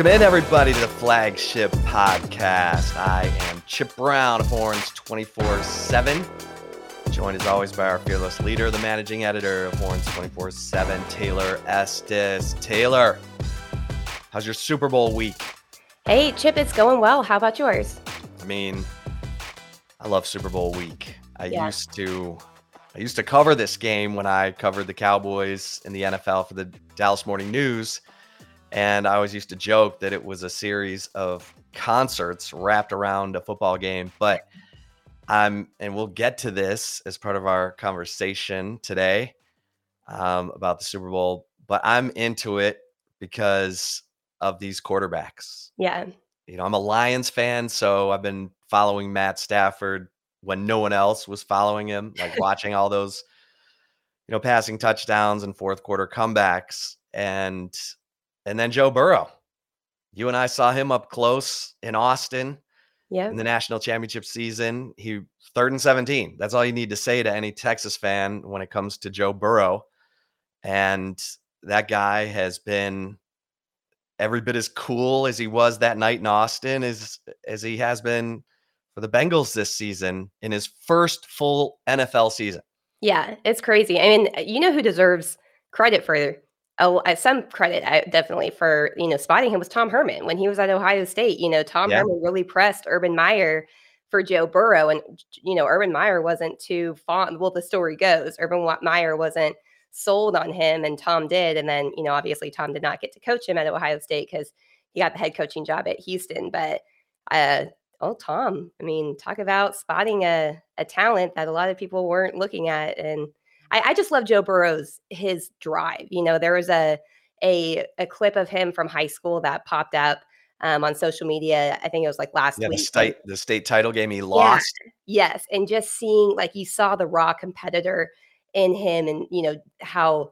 Welcome in, everybody, to the flagship podcast. I am Chip Brown of Horns 24 7. Joined as always by our fearless leader, the managing editor of Horns 24 7, Taylor Estes. Taylor, how's your Super Bowl week? Hey, Chip, it's going well. How about yours? I mean, I love Super Bowl week. I Yeah. used to. I used to cover this game when I covered the Cowboys in the NFL for the Dallas Morning News. And I always used to joke that it was a series of concerts wrapped around a football game. But I'm, and we'll get to this as part of our conversation today um, about the Super Bowl. But I'm into it because of these quarterbacks. Yeah. You know, I'm a Lions fan, so I've been following Matt Stafford when no one else was following him, like watching all those, you know, passing touchdowns and fourth quarter comebacks. And and then Joe Burrow. You and I saw him up close in Austin Yeah. in the national championship season. He third and 17. That's all you need to say to any Texas fan when it comes to Joe Burrow. And that guy has been every bit as cool as he was that night in Austin as as he has been for the Bengals this season in his first full NFL season. Yeah. It's crazy. I mean, you know who deserves credit for oh, some credit uh, definitely for, you know, spotting him was Tom Herman when he was at Ohio State. You know, Tom Yeah. Herman really pressed Urban Meyer for Joe Burrow. And, you know, Urban Meyer wasn't too fond. Well, the story goes Urban Meyer wasn't sold on him and Tom did. And then, you know, obviously Tom did not get to coach him at Ohio State because he got the head coaching job at Houston. But, uh, oh, Tom, I mean, talk about spotting a, a talent that a lot of people weren't looking at. And I, I just love Joe Burrow's his drive. You know, there was a a a clip of him from high school that popped up um, on social media. I think it was like last Yeah, the week. state the state title game he lost. Yes, and just seeing like you saw the raw competitor in him, and you know how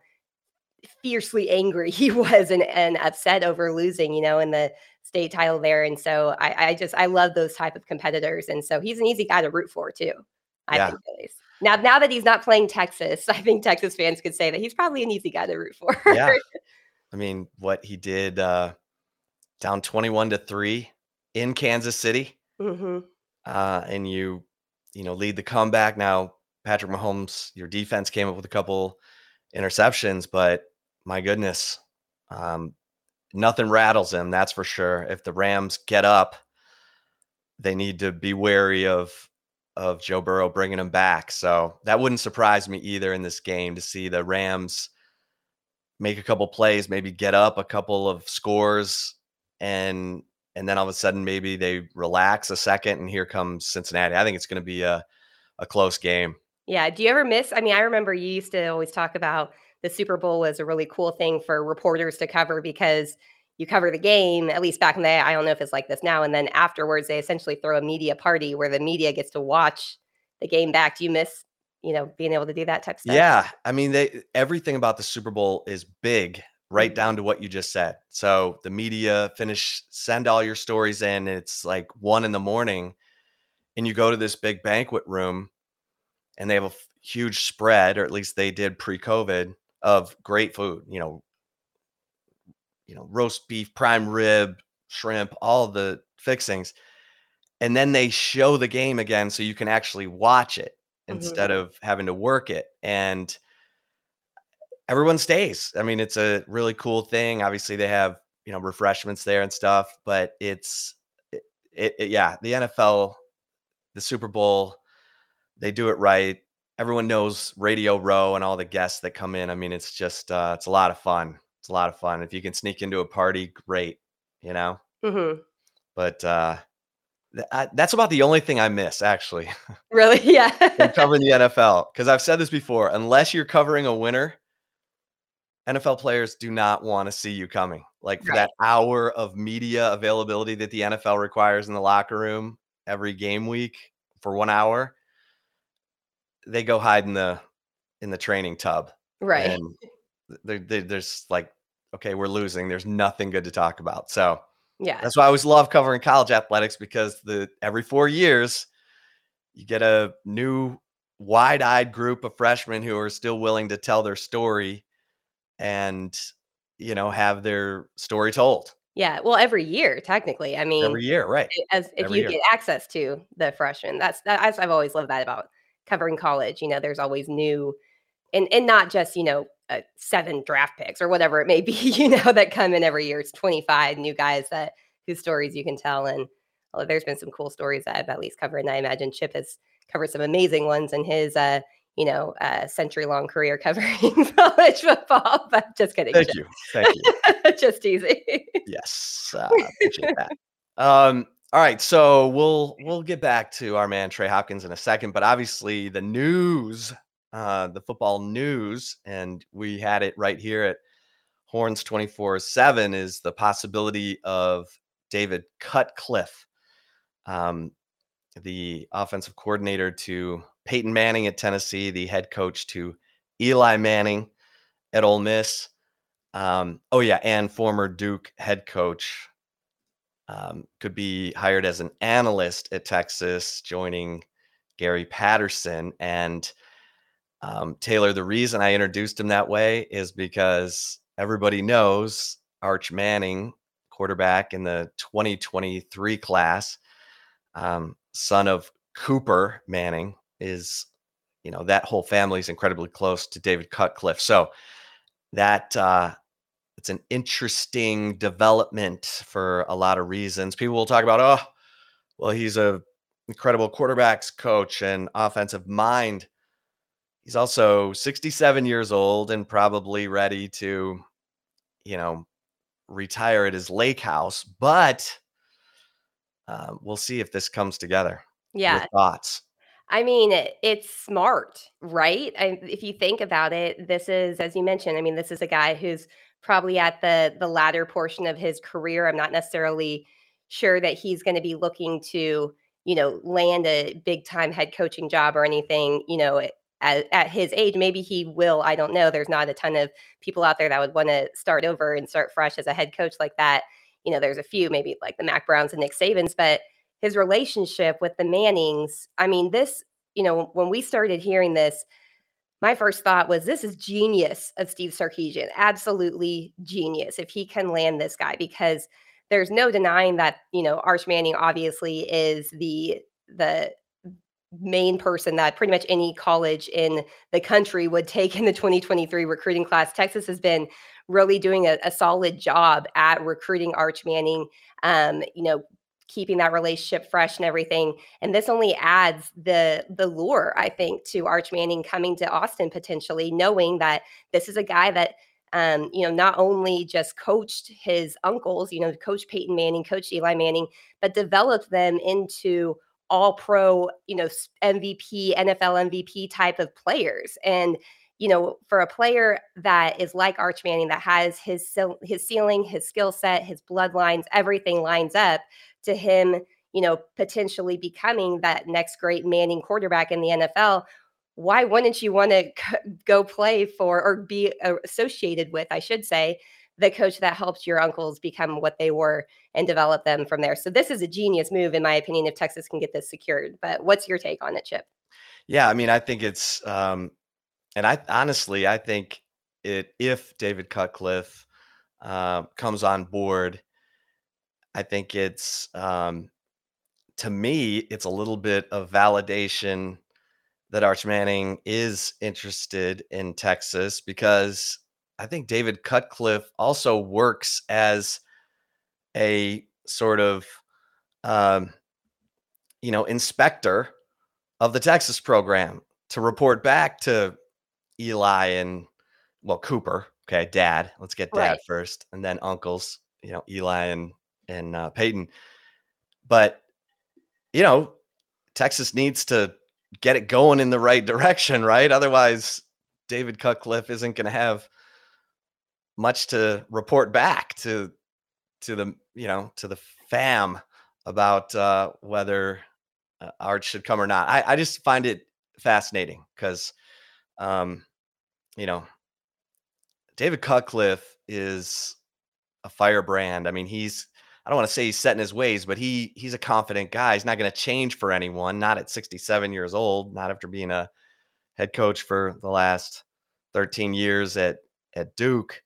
fiercely angry he was and, and upset over losing, you know, in the state title there. And so I, I just I love those type of competitors, and so he's an easy guy to root for too. I Yeah. think at least. Now, now that he's not playing Texas, I think Texas fans could say that he's probably an easy guy to root for. Yeah. I mean, what he did uh down 21 to 3 in Kansas City. hmm uh, and you you know lead the comeback. Now Patrick Mahomes, your defense came up with a couple interceptions, but my goodness, um, nothing rattles him. That's for sure. If the Rams get up, they need to be wary of of Joe Burrow bringing him back. So that wouldn't surprise me either in this game to see the Rams make a couple plays, maybe get up a couple of scores, and and then all of a sudden maybe they relax a second, and here comes Cincinnati. I think it's going to be a a close game. Yeah. Do you ever miss? I mean, I remember you used to always talk about the Super Bowl was a really cool thing for reporters to cover because you cover the game, at least back in the day. I don't know if it's like this now. And then afterwards, they essentially throw a media party where the media gets to watch the game back. Do you miss, you know, being able to do that type of stuff? Yeah, I mean, they everything about the Super Bowl is big, right Mhm. down to what you just said. So the media finish, send all your stories in. It's like one in the morning, and you go to this big banquet room, and they have a huge spread, or at least they did pre-COVID, of great food. You know, you know, roast beef, prime rib, shrimp, all the fixings, and then they show the game again, so you can actually watch it Mhm. instead of having to work it. And everyone stays. I mean, it's a really cool thing. Obviously, they have you know refreshments there and stuff, but it's it, it, it- yeah, the NFL, the Super Bowl, they do it right. Everyone knows Radio Row and all the guests that come in. I mean, it's just uh, it's a lot of fun. It's a lot of fun. If you can sneak into a party, great. You know, Mhm. but uh, th- I, that's about the only thing I miss actually. Really? Yeah. covering the NFL because I've said this before. Unless you're covering a winner, NFL players do not want to see you coming. Like for Right. that hour of media availability that the NFL requires in the locker room every game week, for one hour, they go hide in the in the training tub. Right. And they're, they're, there's like, okay, we're losing. There's nothing good to talk about. So yeah. that's why I always love covering college athletics because the every four years you get a new wide-eyed group of freshmen who are still willing to tell their story and you know have their story told Yeah. Well, every year, technically. I mean, every year, right? as if every you year. get access to the freshmen. That's that, I've always loved that about covering college. You know, there's always new, and and not just you know uh, seven draft picks or whatever it may be. You know, that come in every year. It's 25 new guys that whose stories you can tell. And oh, there's been some cool stories that I've at least covered. And I imagine Chip has covered some amazing ones in his uh you know uh century long career covering college football. But just kidding. Thank Chip. you, thank you. just easy. Yes, uh, appreciate that. Um, all right, so we'll we'll get back to our man Trey Hopkins in a second, but obviously the news, uh, the football news, and we had it right here at Horns twenty four seven is the possibility of David Cutcliffe, um, the offensive coordinator to Peyton Manning at Tennessee, the head coach to Eli Manning at Ole Miss. Um, oh yeah, and former Duke head coach um, could be hired as an analyst at Texas, joining Gary Patterson. And um, Taylor, the reason I introduced him that way is because everybody knows Arch Manning, quarterback in the 2023 class, um, son of Cooper Manning, is you know that whole family is incredibly close to David Cutcliffe. So that uh, it's an interesting development for a lot of reasons. People will talk about, oh, well, he's a incredible quarterbacks coach and offensive mind. He's also 67 years old and probably ready to, you know, retire at his lake house. But uh, we'll see if this comes together. Yeah. Your thoughts? I mean, it's smart, right? I, if you think about it, this is, as you mentioned, I mean, this is a guy who's probably at the the latter portion of his career. I'm not necessarily sure that he's going to be looking to, you know, land a big time head coaching job or anything, you know, at, at his age. Maybe he will. I don't know. There's not a ton of people out there that would want to start over and start fresh as a head coach like that. You know, there's a few, maybe like the Mack Browns and Nick Sabans, but his relationship with the Mannings. I mean, this, you know, when we started hearing this, my first thought was this is genius of Steve Sarkisian. Absolutely genius if he can land this guy because there's no denying that, you know, Arch Manning obviously is the the main person that pretty much any college in the country would take in the 2023 recruiting class. Texas has been really doing a, a solid job at recruiting Arch Manning. Um, you know, keeping that relationship fresh and everything. And this only adds the the lure, I think, to Arch Manning coming to Austin potentially, knowing that this is a guy that um, you know, not only just coached his uncles, you know, coach Peyton Manning, coach Eli Manning, but developed them into all pro, you know, MVP, NFL MVP type of players. And you know, for a player that is like Arch Manning, that has his his ceiling, his skill set, his bloodlines, everything lines up to him, you know, potentially becoming that next great Manning quarterback in the NFL. Why wouldn't you want to go play for or be uh, associated with, I should say, the coach that helped your uncles become what they were and develop them from there? So this is a genius move, in my opinion, if Texas can get this secured. But what's your take on it, Chip? Yeah, I mean, I think it's, um, and I honestly, I think it if David Cutcliffe uh, comes on board, I think it's um, to me, it's a little bit of validation that Arch Manning is interested in Texas because I think David Cutcliffe also works as a sort of, um, you know, inspector of the Texas program to report back to Eli and well Cooper. Okay, dad. Let's get dad Right. first, and then uncles. You know, Eli and and uh, Peyton. But you know, Texas needs to get it going in the right direction, right? Otherwise, David Cutcliffe isn't going to have much to report back to to the you know to the fam about uh, whether uh, Arch should come or not. I, I just find it fascinating because, um, you know, David Cutcliffe is a firebrand. I mean, he's I don't want to say he's set in his ways, but he he's a confident guy. He's not going to change for anyone. Not at 67 years old. Not after being a head coach for the last 13 years at at Duke.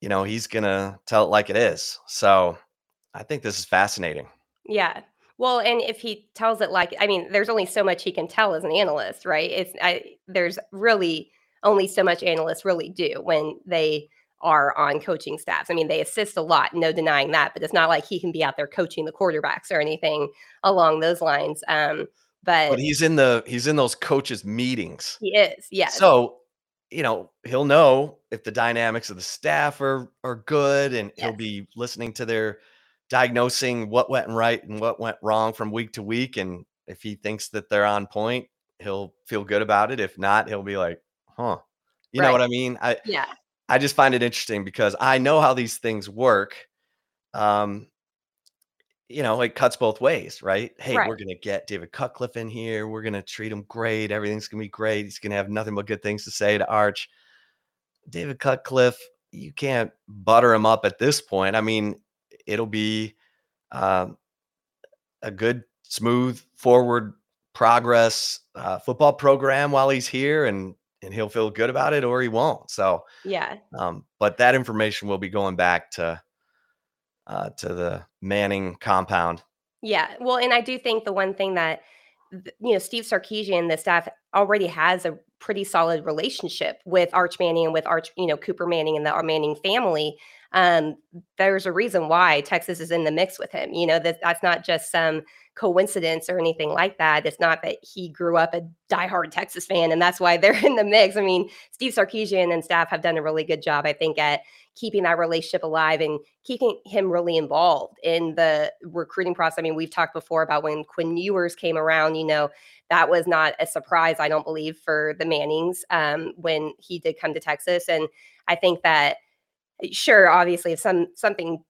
You know, he's going to tell it like it is. So I think this is fascinating. Yeah. Well, and if he tells it like, I mean, there's only so much he can tell as an analyst, right? It's I, there's really only so much analysts really do when they are on coaching staffs. I mean, they assist a lot, no denying that, but it's not like he can be out there coaching the quarterbacks or anything along those lines. Um, but, but he's in the he's in those coaches meetings. He is, yes. So you know he'll know if the dynamics of the staff are are good, and yes. he'll be listening to their diagnosing what went right and what went wrong from week to week. And if he thinks that they're on point, he'll feel good about it. If not, he'll be like, huh. You right. know what I mean? I yeah. I just find it interesting because I know how these things work. Um, you know, it cuts both ways, right? Hey, right. we're gonna get David Cutcliffe in here. We're gonna treat him great. Everything's gonna be great. He's gonna have nothing but good things to say to Arch. David Cutcliffe, you can't butter him up at this point. I mean, it'll be um, a good, smooth, forward progress uh, football program while he's here, and and he'll feel good about it or he won't. So yeah. Um, but that information will be going back to uh, to the Manning compound. Yeah. Well, and I do think the one thing that you know Steve Sarkisian, the staff already has a pretty solid relationship with Arch Manning and with Arch, you know, Cooper Manning and the Manning family. Um, there's a reason why Texas is in the mix with him. You know, that that's not just some coincidence or anything like that. It's not that he grew up a diehard Texas fan and that's why they're in the mix. I mean, Steve Sarkisian and staff have done a really good job, I think, at keeping that relationship alive and keeping him really involved in the recruiting process. I mean, we've talked before about when Quinn Ewers came around, you know, that was not a surprise, I don't believe, for the Mannings um, when he did come to Texas. And I think that sure, obviously, if some something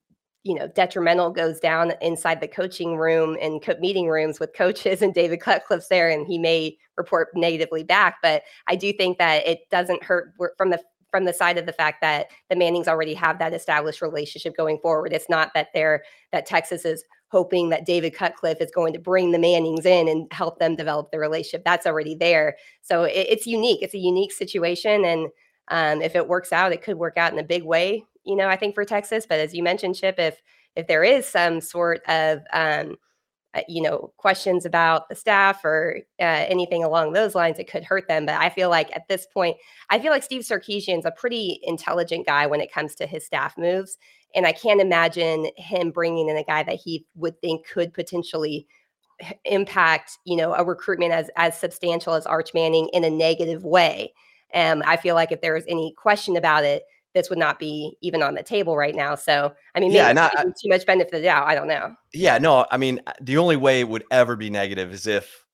you know detrimental goes down inside the coaching room and co- meeting rooms with coaches and David Cutcliffe's there and he may report negatively back but I do think that it doesn't hurt from the from the side of the fact that the Mannings already have that established relationship going forward. It's not that they're that Texas is hoping that David Cutcliffe is going to bring the Mannings in and help them develop the relationship. That's already there. So it, it's unique. It's a unique situation and um, if it works out it could work out in a big way you know, I think for Texas. But as you mentioned, Chip, if if there is some sort of um, uh, you know questions about the staff or uh, anything along those lines, it could hurt them. But I feel like at this point, I feel like Steve Sarkisian's a pretty intelligent guy when it comes to his staff moves, and I can't imagine him bringing in a guy that he would think could potentially impact you know a recruitment as as substantial as Arch Manning in a negative way. And um, I feel like if there was any question about it, this would not be even on the table right now. So, I mean, yeah, not too much benefit of the doubt. I don't know. Yeah, no, I mean, uh, the only way it would ever be negative is if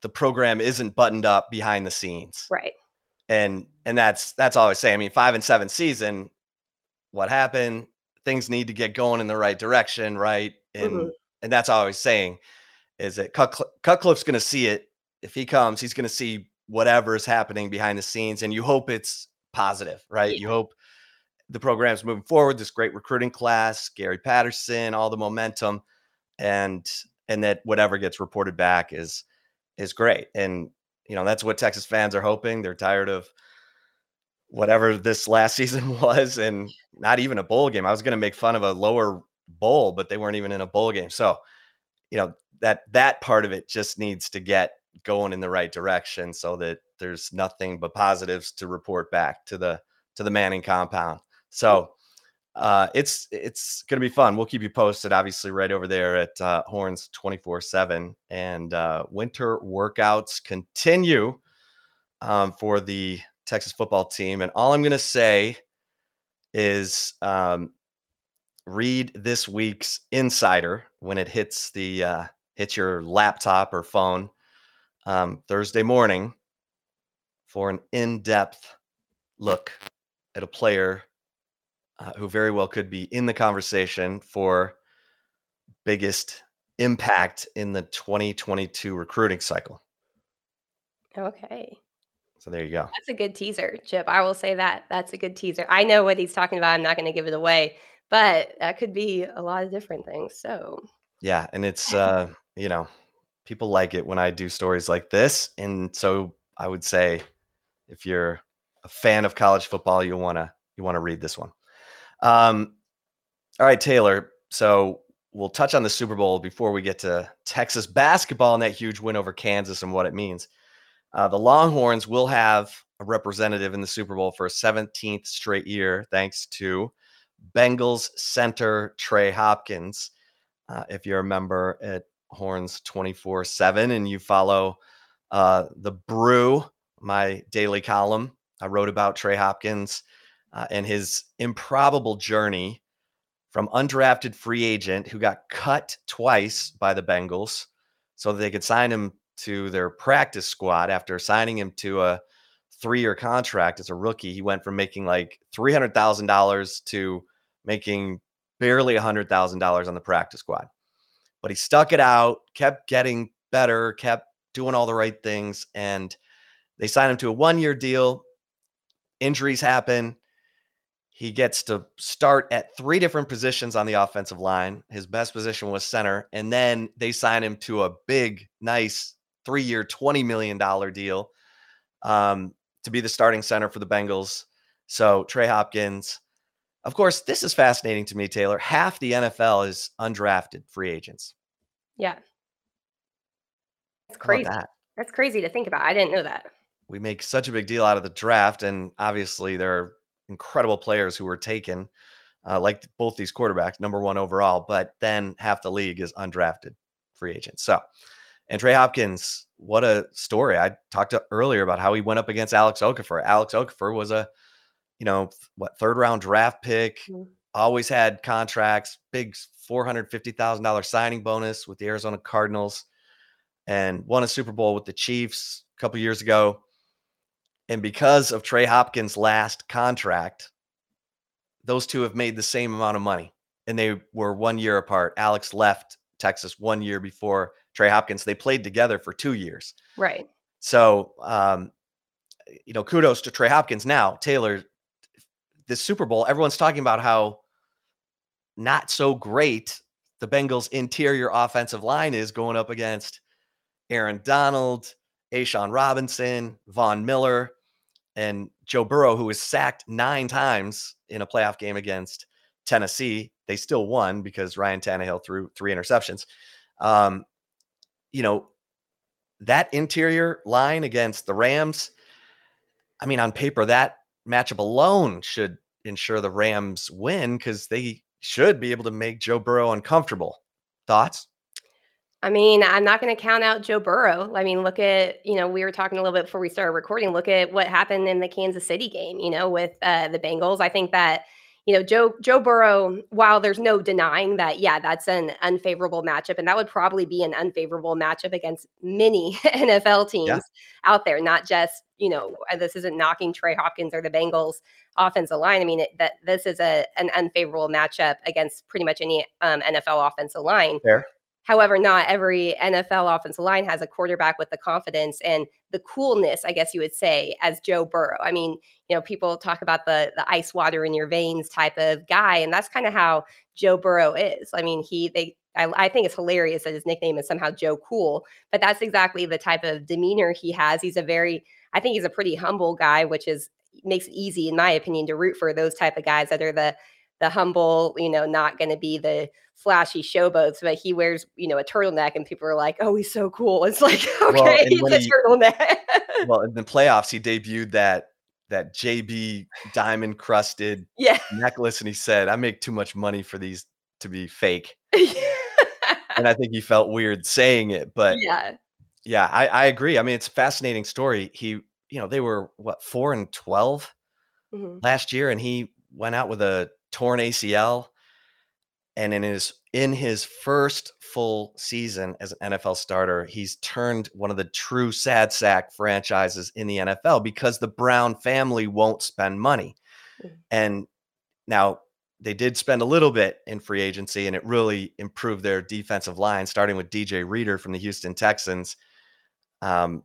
the program isn't buttoned up behind the scenes. Right. And and that's that's all I say. I mean, five and seven season, what happened? Things need to get going in the right direction, right? And mm-hmm. and that's all I was saying is that Cutcliffe, Cutcliffe's going to see it if he comes. He's going to see whatever is happening behind the scenes, and you hope it's positive, right? Yeah. You hope the program's moving forward. This great recruiting class, Gary Patterson, all the momentum, and and that whatever gets reported back is is great. And you know that's what Texas fans are hoping. They're tired of whatever this last season was, and not even a bowl game. I was going to make fun of a lower bowl, but they weren't even in a bowl game. So you know that that part of it just needs to get going in the right direction so that there's nothing but positives to report back to the to the Manning compound. So uh, it's it's going to be fun. We'll keep you posted, obviously, right over there at uh, Horns 24 7. And uh, winter workouts continue um, for the Texas football team. And all I'm going to say is um, read this week's Insider when it hits the uh, hits your laptop or phone um, Thursday morning for an in depth look at a player uh, who very well could be in the conversation for biggest impact in the 2022 recruiting cycle. Okay. So there you go. That's a good teaser, Chip. I will say that. That's a good teaser. I know what he's talking about. I'm not going to give it away, but that could be a lot of different things. So, yeah. And it's, uh, you know, people like it when I do stories like this. And so I would say if you're a fan of college football, you want to, you want to read this one. Um, all right, Taylor. So we'll touch on the Super Bowl before we get to Texas basketball and that huge win over Kansas and what it means. Uh, the Longhorns will have a representative in the Super Bowl for a 17th straight year, thanks to Bengals center Trey Hopkins. Uh, if you're a member at Horns 24 7 and you follow uh, the Brew, my daily column, I wrote about Trey Hopkins uh, and his improbable journey from undrafted free agent who got cut twice by the Bengals so they could sign him to their practice squad after signing him to a three year contract as a rookie. He went from making like $300,000 to making barely $100,000 on the practice squad. But he stuck it out, kept getting better, kept doing all the right things. And they signed him to a one year deal. Injuries happen. He gets to start at three different positions on the offensive line. His best position was center. And then they sign him to a big, nice three year, $20 million deal um, to be the starting center for the Bengals. So, Trey Hopkins, of course, this is fascinating to me, Taylor. Half the NFL is undrafted free agents. Yeah. It's crazy. That? That's crazy to think about. I didn't know that. We make such a big deal out of the draft. And obviously, there are incredible players who were taken, uh, like both these quarterbacks, number one overall, but then half the league is undrafted free agents. So, and Trey Hopkins, what a story. I talked earlier about how he went up against Alex Okafor. Alex Okafor was a, you know, what third round draft pick, mm-hmm. always had contracts, big $450,000 signing bonus with the Arizona Cardinals, and won a Super Bowl with the Chiefs a couple years ago. And because of Trey Hopkins' last contract, those two have made the same amount of money. And they were one year apart. Alex left Texas one year before Trey Hopkins. They played together for two years. Right. So, um, you know, kudos to Trey Hopkins. Now, Taylor, this Super Bowl, everyone's talking about how not so great the Bengals' interior offensive line is going up against Aaron Donald, A'Shawn Robinson, Von Miller, and Joe Burrow, who was sacked nine times in a playoff game against Tennessee. They still won because Ryan Tannehill threw three interceptions. Um, you know, that interior line against the Rams, I mean, on paper, that matchup alone should ensure the Rams win because they should be able to make Joe Burrow uncomfortable. Thoughts? I mean, I'm not going to count out Joe Burrow. I mean, look at, you know, we were talking a little bit before we started recording. Look at what happened in the Kansas City game, you know, with uh, the Bengals. I think that you know, Joe Joe Burrow, while there's no denying that, yeah, that's an unfavorable matchup, and that would probably be an unfavorable matchup against many NFL teams yeah. out there, not just, you know, uh, this isn't knocking Trey Hopkins or the Bengals offensive line. I mean, it, that this is a an unfavorable matchup against pretty much any um, NFL offensive line. Fair. However, not every NFL offensive line has a quarterback with the confidence and the coolness, I guess you would say, as Joe Burrow. I mean, you know, people talk about the the ice water in your veins type of guy, and that's kind of how Joe Burrow is. I mean, he they I, I, think it's hilarious that his nickname is somehow Joe Cool, but that's exactly the type of demeanor he has. He's a very, I think he's a pretty humble guy, which is makes it easy, in my opinion, to root for those type of guys that are the the humble, you know, not going to be the flashy showboats, but he wears, you know, a turtleneck and people are like, oh, he's so cool. It's like, okay, well, he's a he, turtleneck. well, in the playoffs, he debuted that that JB diamond crusted yeah. necklace and he said, I make too much money for these to be fake. and I think he felt weird saying it, but yeah. Yeah, I, I agree. I mean, it's a fascinating story. He, you know, they were what, four and 12 mm-hmm. last year, and he went out with a torn ACL and in his in his first full season as an NFL starter, he's turned one of the true sad sack franchises in the NFL because the Brown family won't spend money. Mm-hmm. And now they did spend a little bit in free agency and it really improved their defensive line, starting with DJ Reader from the Houston Texans. Um,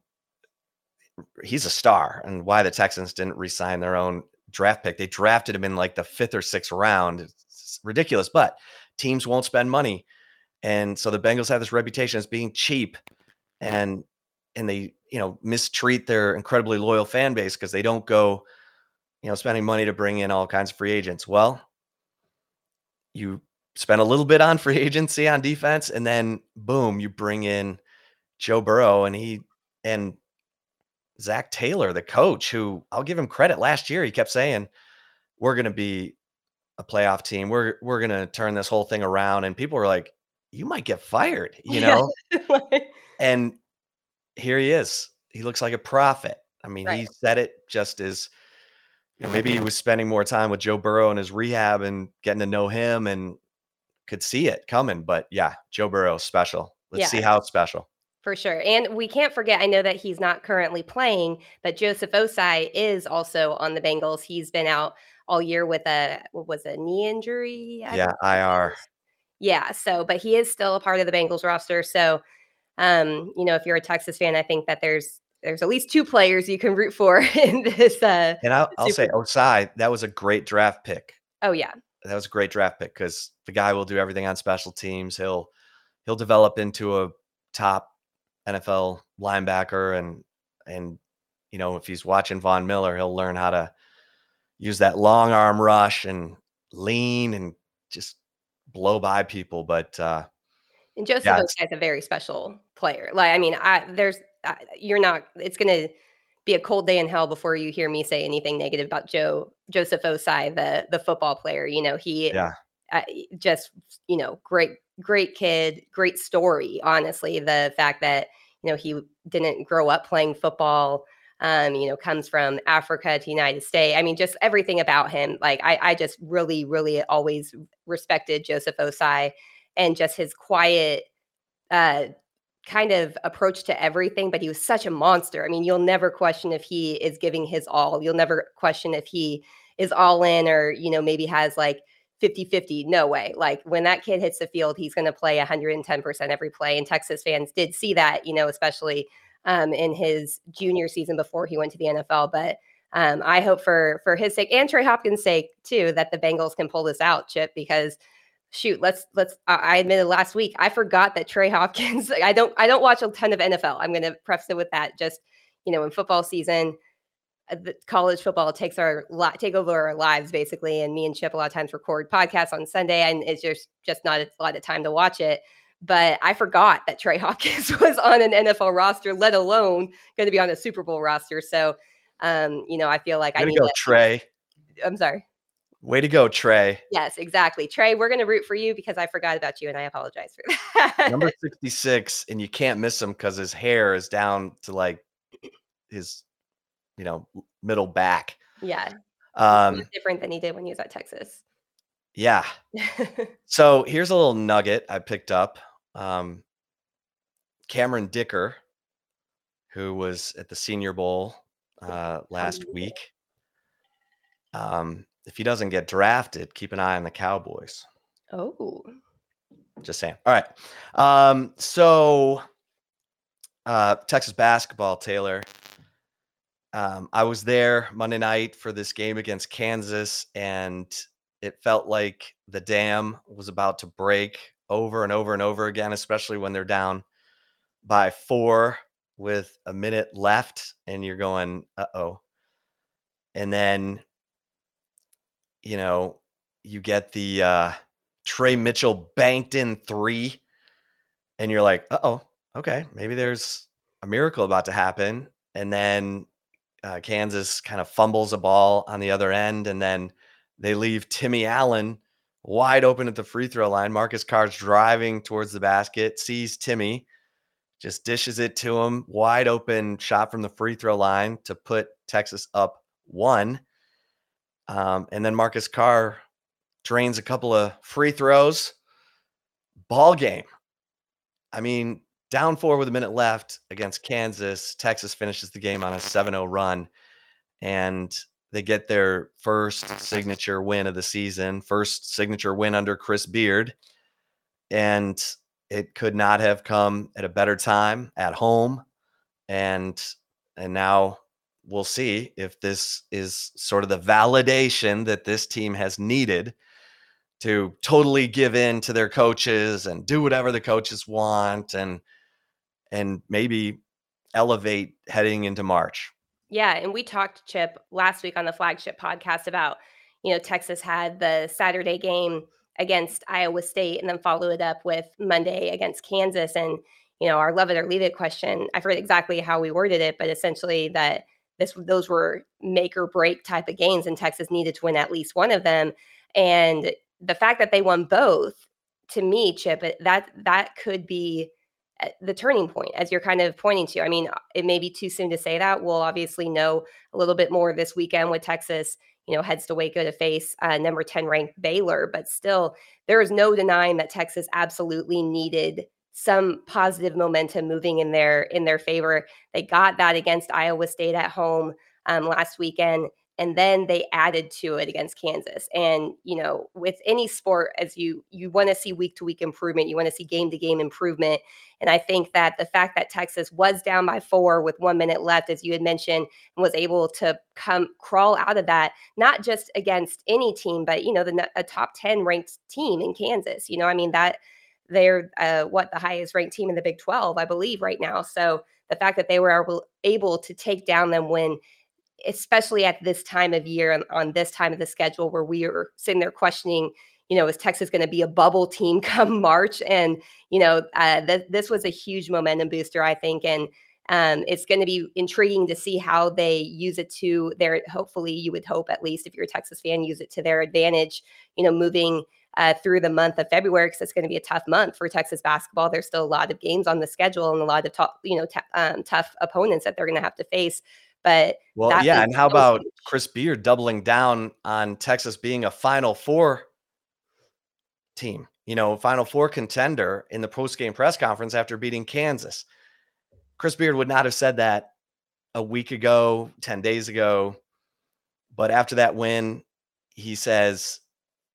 he's a star, and why the Texans didn't resign their own draft pick. They drafted him in like the fifth or sixth round. It's ridiculous, but teams won't spend money. And so the Bengals have this reputation as being cheap and and they, you know, mistreat their incredibly loyal fan base because they don't go, you know, spending money to bring in all kinds of free agents. Well, you spend a little bit on free agency on defense, and then boom, you bring in Joe Burrow and he and Zac Taylor, the coach, who I'll give him credit. Last year, he kept saying, "We're going to be a playoff team. We're we're going to turn this whole thing around." And people were like, "You might get fired," you know. and here he is. He looks like a prophet. I mean, right. he said it just as you know, maybe he was spending more time with Joe Burrow and his rehab and getting to know him and could see it coming. But yeah, Joe Burrow special. Let's yeah. see how it's special. For sure. And we can't forget, I know that he's not currently playing, but Joseph Ossai is also on the Bengals. He's been out all year with a what was a knee injury? I yeah, IR. Yeah. So, but he is still a part of the Bengals roster. So, um, you know, if you're a Texas fan, I think that there's there's at least two players you can root for in this. Uh, and I'll, I'll say Osai, that was a great draft pick. Oh yeah, that was a great draft pick because the guy will do everything on special teams. He'll he'll develop into a top NFL linebacker and and you know if he's watching Von Miller, he'll learn how to use that long arm rush and lean and just blow by people. But uh, and Joseph yeah, is a very special player. Like I mean, I there's uh, you're not. It's gonna be a cold day in hell before you hear me say anything negative about Joe Joseph Ossai, the the football player. You know, he yeah. Uh, just you know great great kid, great story. Honestly, the fact that you know he didn't grow up playing football, um, you know, comes from Africa to United States. I mean, just everything about him. Like I, I just really, really always respected Joseph Ossai and just his quiet, uh, kind of approach to everything, but he was such a monster. I mean, you'll never question if he is giving his all. You'll never question if he is all in or, you know, maybe has like 50 50. No way. Like when that kid hits the field, he's going to play 110% every play. And Texas fans did see that, you know, especially um, in his junior season before he went to the NFL. But um, I hope for for his sake and Trey Hopkins' sake too that the Bengals can pull this out, Chip, because shoot, let's let's. I admitted last week I forgot that Trey Hopkins. I don't I don't watch a ton of NFL. I'm going to preface it with that. Just you know, in football season, college football takes our take over our lives basically and me and chip a lot of times record podcasts on sunday and it's just just not a lot of time to watch it but i forgot that trey hawkins was on an nfl roster let alone going to be on a super bowl roster so um you know i feel like Way i need go to, trey i'm sorry Way to go, Trey. Yes, exactly. Trey, we're going to root for you because I forgot about you and I apologize for that. Number 66, and you can't miss him because his hair is down to like his you know, middle back. Yeah. Um, different than he did when he was at Texas. Yeah. so here's a little nugget I picked up. Um, Cameron Dicker, who was at the Senior Bowl uh, last week. Um, if he doesn't get drafted, keep an eye on the Cowboys. Oh. Just saying. All right. Um, so uh, Texas basketball, Taylor. Um, I was there Monday night for this game against Kansas, and it felt like the dam was about to break over and over and over again, especially when they're down by four with a minute left, and you're going, uh oh. And then, you know, you get the uh, Tre Mitchell banked in three, and you're like, uh oh, okay, maybe there's a miracle about to happen. And then uh, Kansas kind of fumbles a ball on the other end, and then they leave Timmy Allen wide open at the free throw line. Marcus Carr's driving towards the basket, sees Timmy, just dishes it to him, wide open shot from the free throw line to put Texas up one. Um, and then Marcus Carr drains a couple of free throws. Ball game. I mean, down four with a minute left against Kansas. Texas finishes the game on a 7 0 run. And they get their first signature win of the season, first signature win under Chris Beard. And it could not have come at a better time at home. And and now we'll see if this is sort of the validation that this team has needed to totally give in to their coaches and do whatever the coaches want and and maybe elevate heading into March. Yeah, and we talked Chip last week on the flagship podcast about, you know, Texas had the Saturday game against Iowa State and then followed it up with Monday against Kansas and you know, our love it or leave it question. I forget exactly how we worded it, but essentially that this those were make or break type of games and Texas needed to win at least one of them. And the fact that they won both to me, Chip, that that could be the turning point as you're kind of pointing to. I mean, uh, it may be too soon to say that. We'll obviously know a little bit more this weekend with Texas, you know, heads to Waco to face uh, number 10 ranked Baylor, but still there is no denying that Texas absolutely needed some positive momentum moving in their in their favor. They got that against Iowa State at home um, last weekend and then they added to it against Kansas. And you know, with any sport, as you you want to see week to week improvement, you want to see game to game improvement. And I think that the fact that Texas was down by four with one minute left, as you had mentioned, and was able to come crawl out of that, not just against any team, but you know, the a top ten ranked team in Kansas. You know, I mean that they're uh, what the highest ranked team in the Big Twelve, I believe, right now. So the fact that they were able, able to take down them when especially at this time of year and on this time of the schedule where we are sitting there questioning, you know, is Texas going to be a bubble team come March? And, you know, uh, th- this was a huge momentum booster, I think. And um, it's going to be intriguing to see how they use it to their, hopefully, you would hope, at least if you're a Texas fan, use it to their advantage, you know, moving uh, through the month of February because it's going to be a tough month for Texas basketball. There's still a lot of games on the schedule and a lot of tough, you know, t- um, tough opponents that they're going to have to face. But well, yeah. And how about huge. Chris Beard doubling down on Texas being a Final Four team? You know, Final Four contender in the post game press conference after beating Kansas. Chris Beard would not have said that a week ago, 10 days ago. But after that win, he says,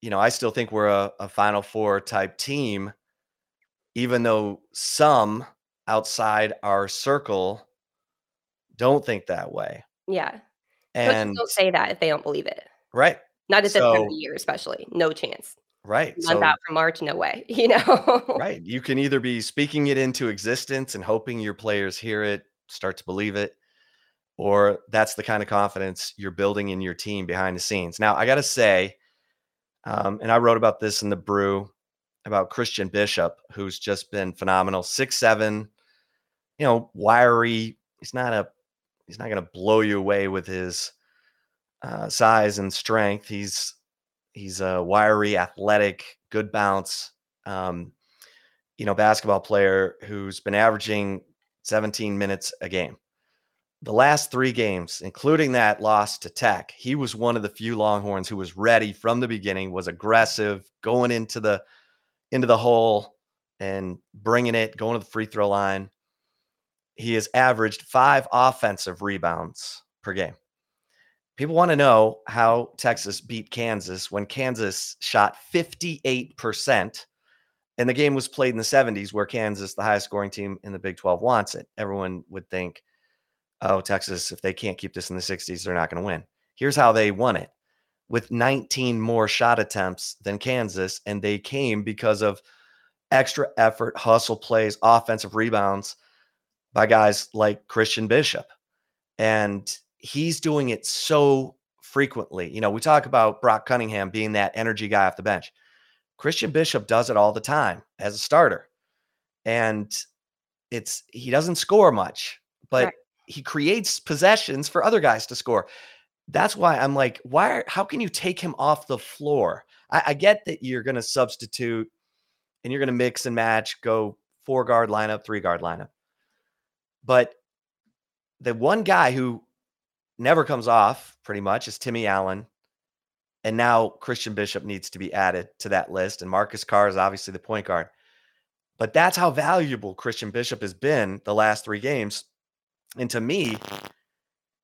you know, I still think we're a, a Final Four type team, even though some outside our circle don't think that way. Yeah. And don't say that if they don't believe it. Right. Not at this time of year, especially. No chance. Right. Month so, out from March, no way. You know. right. You can either be speaking it into existence and hoping your players hear it, start to believe it, or that's the kind of confidence you're building in your team behind the scenes. Now, I got to say, um, and I wrote about this in the brew about Christian Bishop, who's just been phenomenal. Six seven, you know, wiry. He's not a he's not going to blow you away with his uh, size and strength. He's he's a wiry, athletic, good bounce. Um, you know, basketball player who's been averaging 17 minutes a game. The last three games, including that loss to Tech, he was one of the few Longhorns who was ready from the beginning, was aggressive, going into the into the hole and bringing it, going to the free throw line he has averaged five offensive rebounds per game. People want to know how Texas beat Kansas when Kansas shot 58%. And the game was played in the 70s, where Kansas, the highest scoring team in the Big 12, wants it. Everyone would think, oh, Texas, if they can't keep this in the 60s, they're not going to win. Here's how they won it with 19 more shot attempts than Kansas. And they came because of extra effort, hustle plays, offensive rebounds by guys like Christian Bishop. And he's doing it so frequently. You know, we talk about Brock Cunningham being that energy guy off the bench. Christian Bishop does it all the time as a starter. And it's he doesn't score much, but right. he creates possessions for other guys to score. That's why I'm like, why? Are, how can you take him off the floor? I, I get that you're going to substitute and you're going to mix and match, go four guard lineup, three guard lineup. But the one guy who never comes off pretty much is Timmy Allen. And now Christian Bishop needs to be added to that list. And Marcus Carr is obviously the point guard. But that's how valuable Christian Bishop has been the last three games. And to me,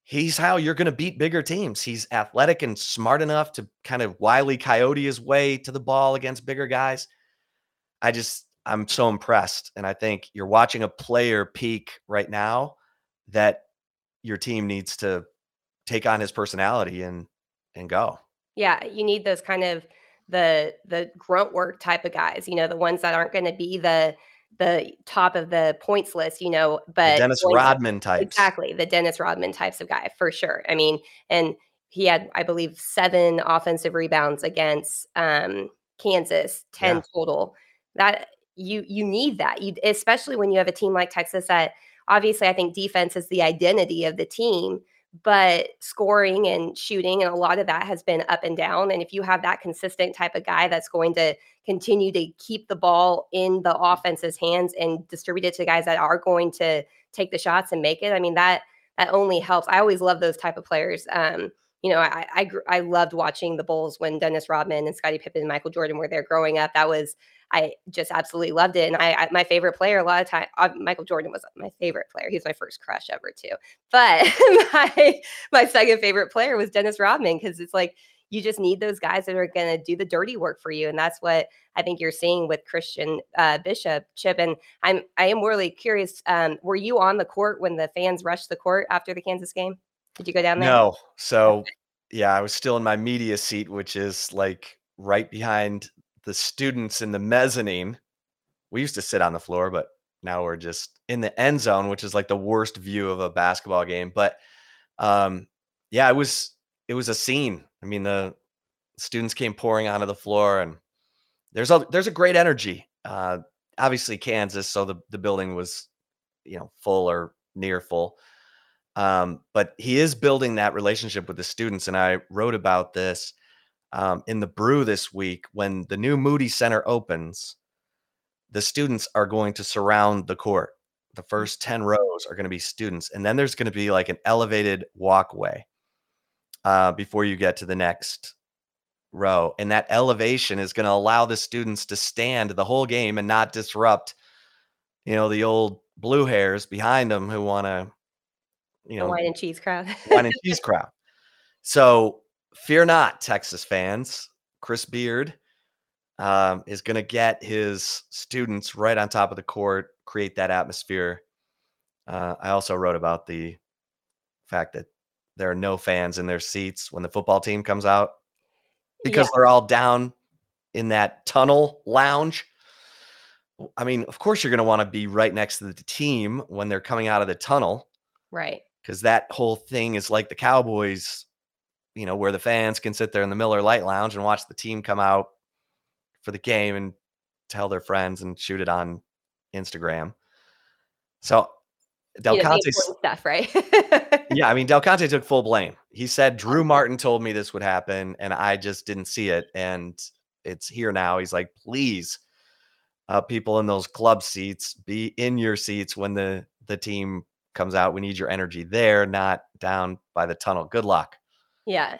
he's how you're going to beat bigger teams. He's athletic and smart enough to kind of wily coyote his way to the ball against bigger guys. I just, I'm so impressed. And I think you're watching a player peak right now that your team needs to take on his personality and and go. Yeah, you need those kind of the the grunt work type of guys, you know, the ones that aren't going to be the the top of the points list, you know, but the Dennis Rodman types. Exactly, the Dennis Rodman types of guy for sure. I mean, and he had, I believe, seven offensive rebounds against um, Kansas, ten yeah. total. That you you need that, you especially when you have a team like Texas that obviously I think defense is the identity of the team but scoring and shooting and a lot of that has been up and down and if you have that consistent type of guy that's going to continue to keep the ball in the offense's hands and distribute it to guys that are going to take the shots and make it i mean that that only helps i always love those type of players um, you know, I, I I loved watching the Bulls when Dennis Rodman and Scottie Pippen and Michael Jordan were there growing up. That was I just absolutely loved it. And I, I my favorite player a lot of time, uh, Michael Jordan was my favorite player. He's my first crush ever too. But my my second favorite player was Dennis Rodman because it's like you just need those guys that are going to do the dirty work for you, and that's what I think you're seeing with Christian uh, Bishop Chip. And I'm I am really curious. Um, were you on the court when the fans rushed the court after the Kansas game? Did you go down there? No. So yeah, I was still in my media seat, which is like right behind the students in the mezzanine. We used to sit on the floor, but now we're just in the end zone, which is like the worst view of a basketball game. But um, yeah, it was it was a scene. I mean, the students came pouring onto the floor, and there's a there's a great energy. Uh, obviously, Kansas, so the the building was you know full or near full. Um, but he is building that relationship with the students, and I wrote about this um, in the brew this week when the new Moody Center opens. The students are going to surround the court. The mm. first 10 rows are going to be students, and then there's going to be like an elevated walkway uh, before you get to the next row. And that elevation is going to allow the students to stand the whole game and not disrupt, you know, the old blue hairs behind them who want to, you know, the wine and cheese crowd. wine and cheese crowd. So fear not, Texas fans. Chris Beard um, is going to get his students right on top of the court, create that atmosphere. Uh, I also wrote about the fact that there are no fans in their seats when the football team comes out because yeah. they're all down in that tunnel lounge. I mean, of course, you're going to want to be right next to the team when they're coming out of the tunnel. Right. Because that whole thing is like the Cowboys you know, where the fans can sit there in the Miller Lite Lounge and watch the team come out for the game and tell their friends and shoot it on Instagram. So Del Conte stuff, right? yeah, I mean Del Conte took full blame. He said Drew Martin told me this would happen, and I just didn't see it, and it's here now. He's like, please, uh, people in those club seats, be in your seats when the the team comes out. We need your energy there, not down by the tunnel. Good luck. Yeah.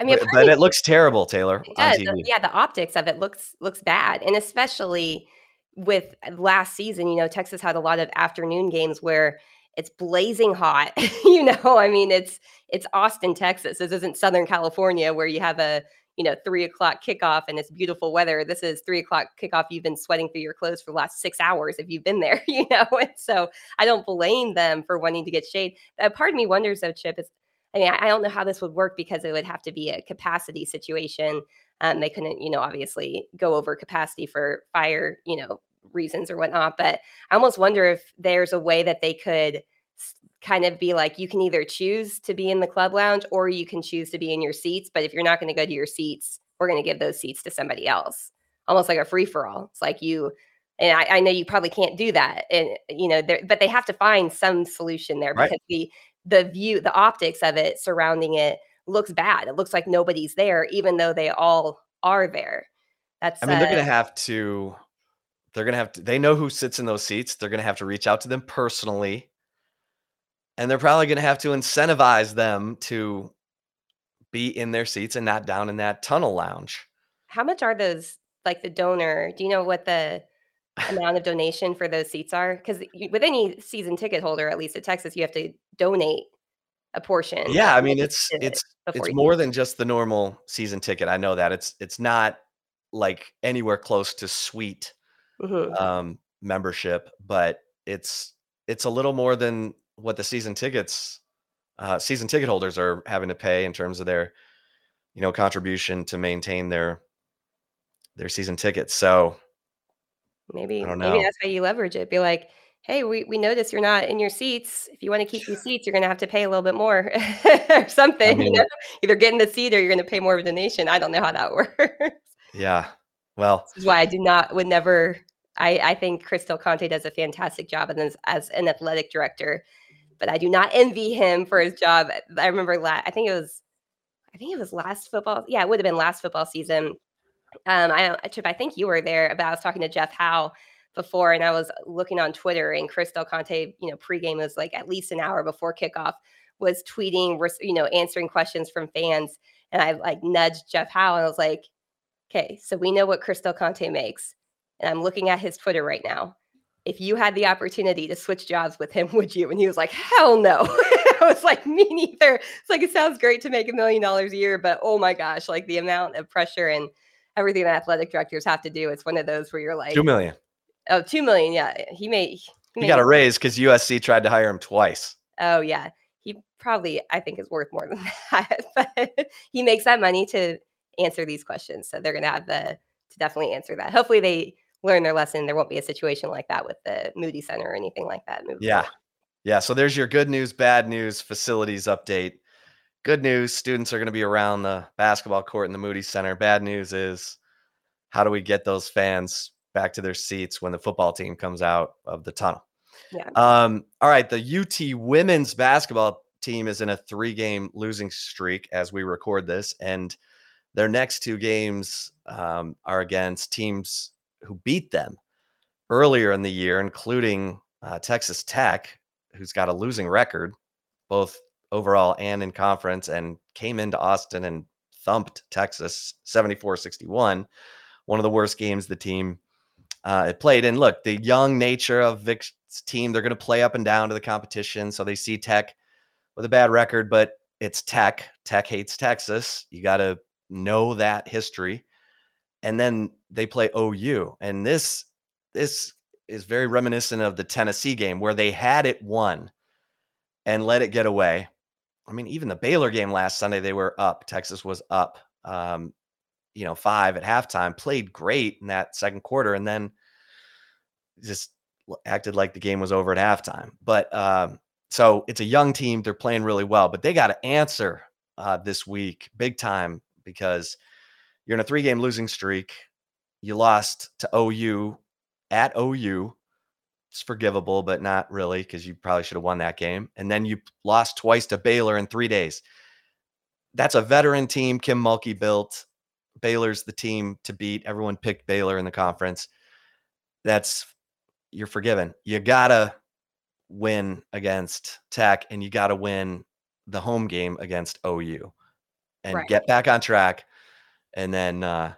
I mean, but, but it looks terrible, Taylor. Yeah, the, yeah, the optics of it looks looks bad, and especially with last season, you know, Texas had a lot of afternoon games where it's blazing hot. you know, I mean, it's it's Austin, Texas. This isn't Southern California where you have a you know three o'clock kickoff and it's beautiful weather. This is three o'clock kickoff. You've been sweating through your clothes for the last six hours if you've been there. You know, and so I don't blame them for wanting to get shade. Uh, part of me wonders though, Chip, is I mean, I don't know how this would work because it would have to be a capacity situation. Um, they couldn't, you know, obviously go over capacity for fire, you know, reasons or whatnot. But I almost wonder if there's a way that they could kind of be like, you can either choose to be in the club lounge or you can choose to be in your seats. But if you're not going to go to your seats, we're going to give those seats to somebody else, almost like a free for all. It's like you, and I, I, know you probably can't do that, and you know, but they have to find some solution there because the the view, the optics of it surrounding it looks bad. It looks like nobody's there, even though they all are there. That's I mean, uh, they're gonna have to they're gonna have to they know who sits in those seats. They're gonna have to reach out to them personally. And they're probably gonna have to incentivize them to be in their seats and not down in that tunnel lounge. How much are those like the donor? Do you know what the amount of donation for those seats are? Because with any season ticket holder, at least at Texas, you have to donate a portion. Yeah, I mean it's it's it's more than just the normal season ticket. I know that it's it's not like anywhere close to sweet mm-hmm. um, membership, but it's it's a little more than what the season tickets uh, season ticket holders are having to pay in terms of their you know contribution to maintain their their season tickets. So maybe maybe that's how you leverage it. Be like, hey, we, we notice you're not in your seats. If you want to keep these seats, you're going to have to pay a little bit more or something. I mean, you know? Either get in the seat or you're going to pay more of a donation. I don't know how that works. Yeah. Well, this is why I do not, would never, I, I think Chris Del Conte does a fantastic job as, as an athletic director, but I do not envy him for his job. I remember, last, I think it was, I think it was last football. Yeah, it would have been last football season. Um, I, Chip, I think you were there, but I was talking to Jeff Howe before and I was looking on Twitter and Chris Del Conte, you know, pregame was like at least an hour before kickoff was tweeting, you know, answering questions from fans. And I like nudged Jeff Howe and I was like, okay, so we know what Chris Del Conte makes. And I'm looking at his Twitter right now. If you had the opportunity to switch jobs with him, would you? And he was like, hell no. I was like, me neither. It's like, it sounds great to make a million dollars a year, but oh my gosh, like the amount of pressure and everything that athletic directors have to do. It's one of those where you're like, two million. Oh, two million. Yeah, he made. He, he got a raise because USC tried to hire him twice. Oh yeah, he probably I think is worth more than that, but he makes that money to answer these questions, so they're gonna have the to definitely answer that. Hopefully, they learn their lesson. There won't be a situation like that with the Moody Center or anything like that. Yeah, forward. yeah. So there's your good news, bad news, facilities update. Good news: students are going to be around the basketball court in the Moody Center. Bad news is how do we get those fans back to their seats when the football team comes out of the tunnel. Yeah. Um, all right. The UT women's basketball team is in a three game losing streak as we record this. And their next two games um, are against teams who beat them earlier in the year, including uh, Texas Tech, who's got a losing record, both overall and in conference, and came into Austin and thumped Texas 74 61. One of the worst games the team uh, it played. And look, the young nature of Vic's team, they're going to play up and down to the competition. So they see Tech with a bad record, but it's Tech. Tech hates Texas. You got to know that history. And then they play OU. And this this is very reminiscent of the Tennessee game where they had it won and let it get away. I mean, even the Baylor game last Sunday, they were up. Texas was up. Um, you know, five at halftime, played great in that second quarter, and then just acted like the game was over at halftime. But um, so it's a young team; they're playing really well, but they got to answer uh, this week big time because you're in a three-game losing streak. You lost to OU at OU. It's forgivable, but not really because you probably should have won that game. And then you lost twice to Baylor in three days. That's a veteran team Kim Mulkey built. Baylor's the team to beat. Everyone picked Baylor in the conference. That's you're forgiven. You gotta win against Tech, and you gotta win the home game against OU, and right. get back on track, and then uh,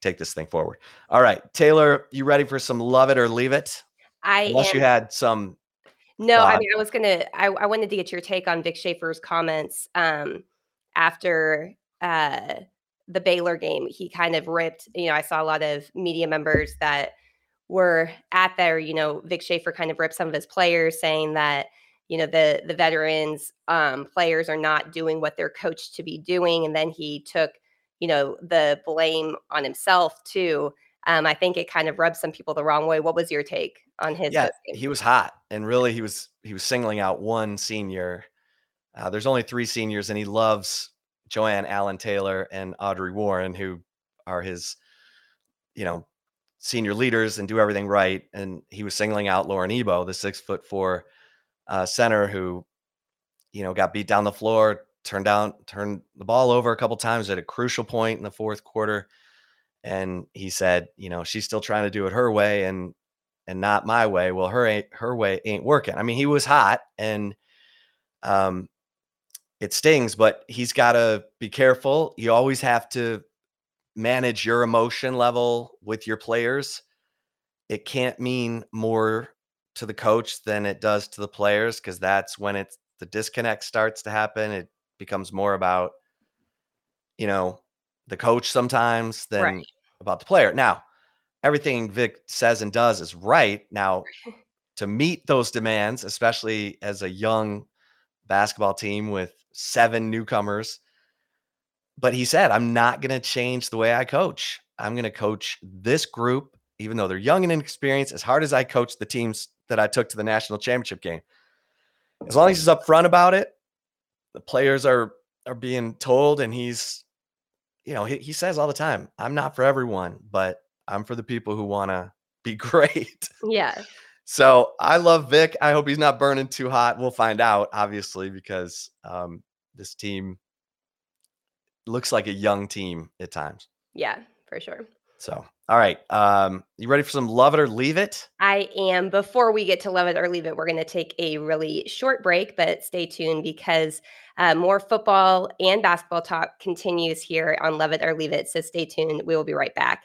take this thing forward. All right, Taylor, you ready for some love it or leave it? I unless am. you had some. No. I mean I was gonna. I, I wanted to get your take on Vic Schaefer's comments um, after. Uh, the Baylor game, he kind of ripped, you know, I saw a lot of media members that were at there, you know, Vic Schaefer kind of ripped some of his players saying that, you know, the the veterans um, players are not doing what they're coached to be doing. And then he took, you know, the blame on himself too. Um, I think it kind of rubbed some people the wrong way. What was your take on his? Yeah, he was hot, and really, he was he was singling out one senior. Uh, there's only three seniors, and he loves Joanne Allen Taylor and Audrey Warren, who are his, you know, senior leaders and do everything right. And he was singling out Lauren Ebo, the six foot four uh, center who, you know, got beat down the floor, turned down, turned the ball over a couple times at a crucial point in the fourth quarter. And he said, you know, she's still trying to do it her way and and not my way. Well, her her way ain't working. I mean, he was hot and um it stings, but he's got to be careful. You always have to manage your emotion level with your players. It can't mean more to the coach than it does to the players because that's when it's the disconnect starts to happen. It becomes more about, you know, the coach sometimes than Right. about the player. Now, everything Vic says and does is right. Now, to meet those demands, especially as a young basketball team with seven newcomers, but he said, I'm not going to change the way I coach. I'm going to coach this group, even though they're young and inexperienced, as hard as I coach the teams that I took to the national championship game. As long as he's upfront about it, the players are are being told, and he's, you know, he, he says all the time, I'm not for everyone, but I'm for the people who want to be great. Yeah. So I love Vic. I hope he's not burning too hot. We'll find out, obviously, because um, this team looks like a young team at times. Yeah, for sure. So, all right. Um, you ready for some love it or leave it? I am. Before we get to love it or leave it, we're going to take a really short break, but stay tuned because uh, more football and basketball talk continues here on Love It or Leave It. So stay tuned. We will be right back.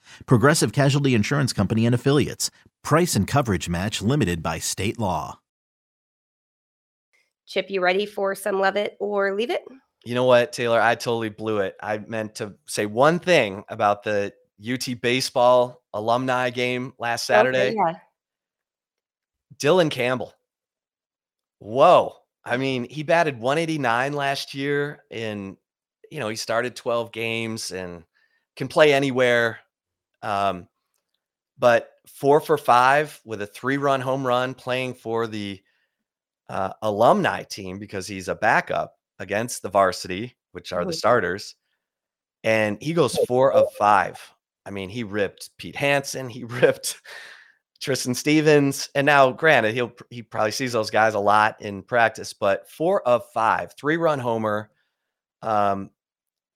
Progressive Casualty Insurance Company and Affiliates. Price and coverage match limited by state law. Chip, you ready for some love it or leave it? You know what, Taylor? I totally blew it. I meant to say one thing about the UT baseball alumni game last Saturday. Okay, yeah. Dylan Campbell. Whoa. I mean, he batted 189 last year and you know, he started 12 games and can play anywhere. Um, but four for five with a three run home run playing for the uh, alumni team because he's a backup against the varsity, which are the Mhm. starters. And he goes four of five. I mean, he ripped Pete Hansen, he ripped Tristan Stevens, and now granted, he'll he probably sees those guys a lot in practice, but four of five, three run homer. Um,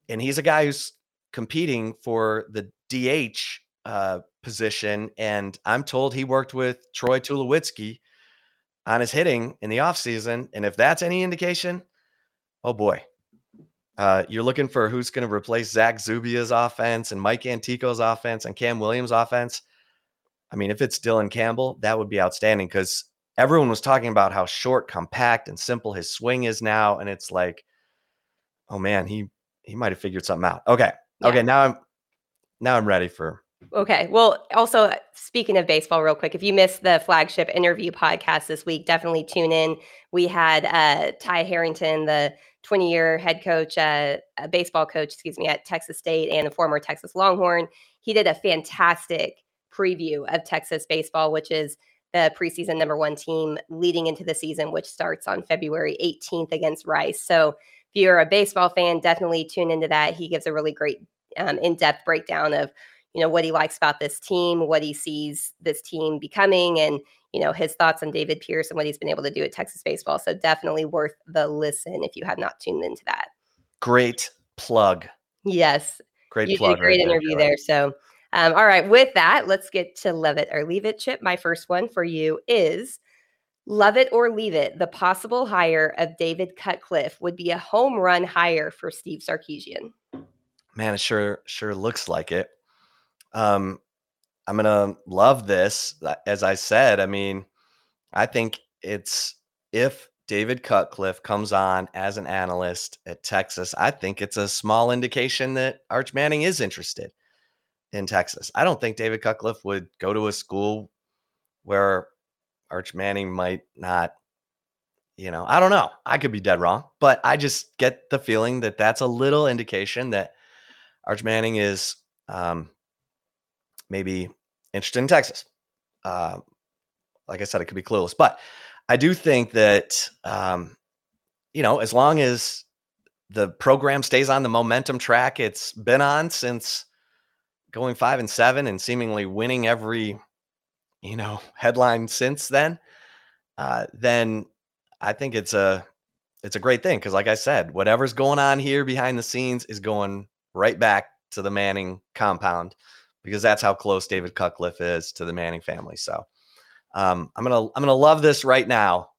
and he's a guy who's competing for the DH uh, position. And I'm told he worked with Troy Tulowitzki on his hitting in the offseason. And if that's any indication, oh boy. Uh, you're looking for who's going to replace Zach Zubia's offense and Mike Antico's offense and Cam Williams' offense. I mean, if it's Dylan Campbell, that would be outstanding because everyone was talking about how short, compact, and simple his swing is now. And it's like, oh man, he he might have figured something out. Okay. Yeah. Okay. Now I'm now I'm ready for Okay. Well, also speaking of baseball, real quick, if you missed the flagship interview podcast this week, definitely tune in. We had uh, Ty Harrington, the 20 year head coach, uh, uh, baseball coach, excuse me, at Texas State and a former Texas Longhorn. He did a fantastic preview of Texas baseball, which is the preseason number one team leading into the season, which starts on February 18th against Rice. So if you're a baseball fan, definitely tune into that. He gives a really great um, in depth breakdown of you know what he likes about this team, what he sees this team becoming, and you know his thoughts on David Pierce and what he's been able to do at Texas baseball. So definitely worth the listen if you have not tuned into that. great plug. Yes, Great you plug. did a great right interview Taylor. there. So, um, all right, with that, let's get to love it or leave it. Chip, my first one for you is love it or leave it. The possible hire of David Cutcliffe would be a home run hire for Steve Sarkisian. Man, it sure sure looks like it. Um, I'm gonna love this. Uh, As I said, I mean, I think it's if David Cutcliffe comes on as an analyst at Texas, I think it's a small indication that Arch Manning is interested in Texas. I don't think David Cutcliffe would go to a school where Arch Manning might not you know, I don't know. I could be dead wrong, but I just get the feeling that that's a little indication that Arch Manning is um, maybe interested in Texas. Uh, like I said, it could be clueless, but I do think that um, you know, as long as the program stays on the momentum track it's been on since going five and seven and seemingly winning every you know headline since then, uh, then I think it's a it's a great thing because, like I said, whatever's going on here behind the scenes is going right back to the Manning compound because that's how close David Cutcliffe is to the Manning family. So um, I'm gonna I'm gonna love this right now.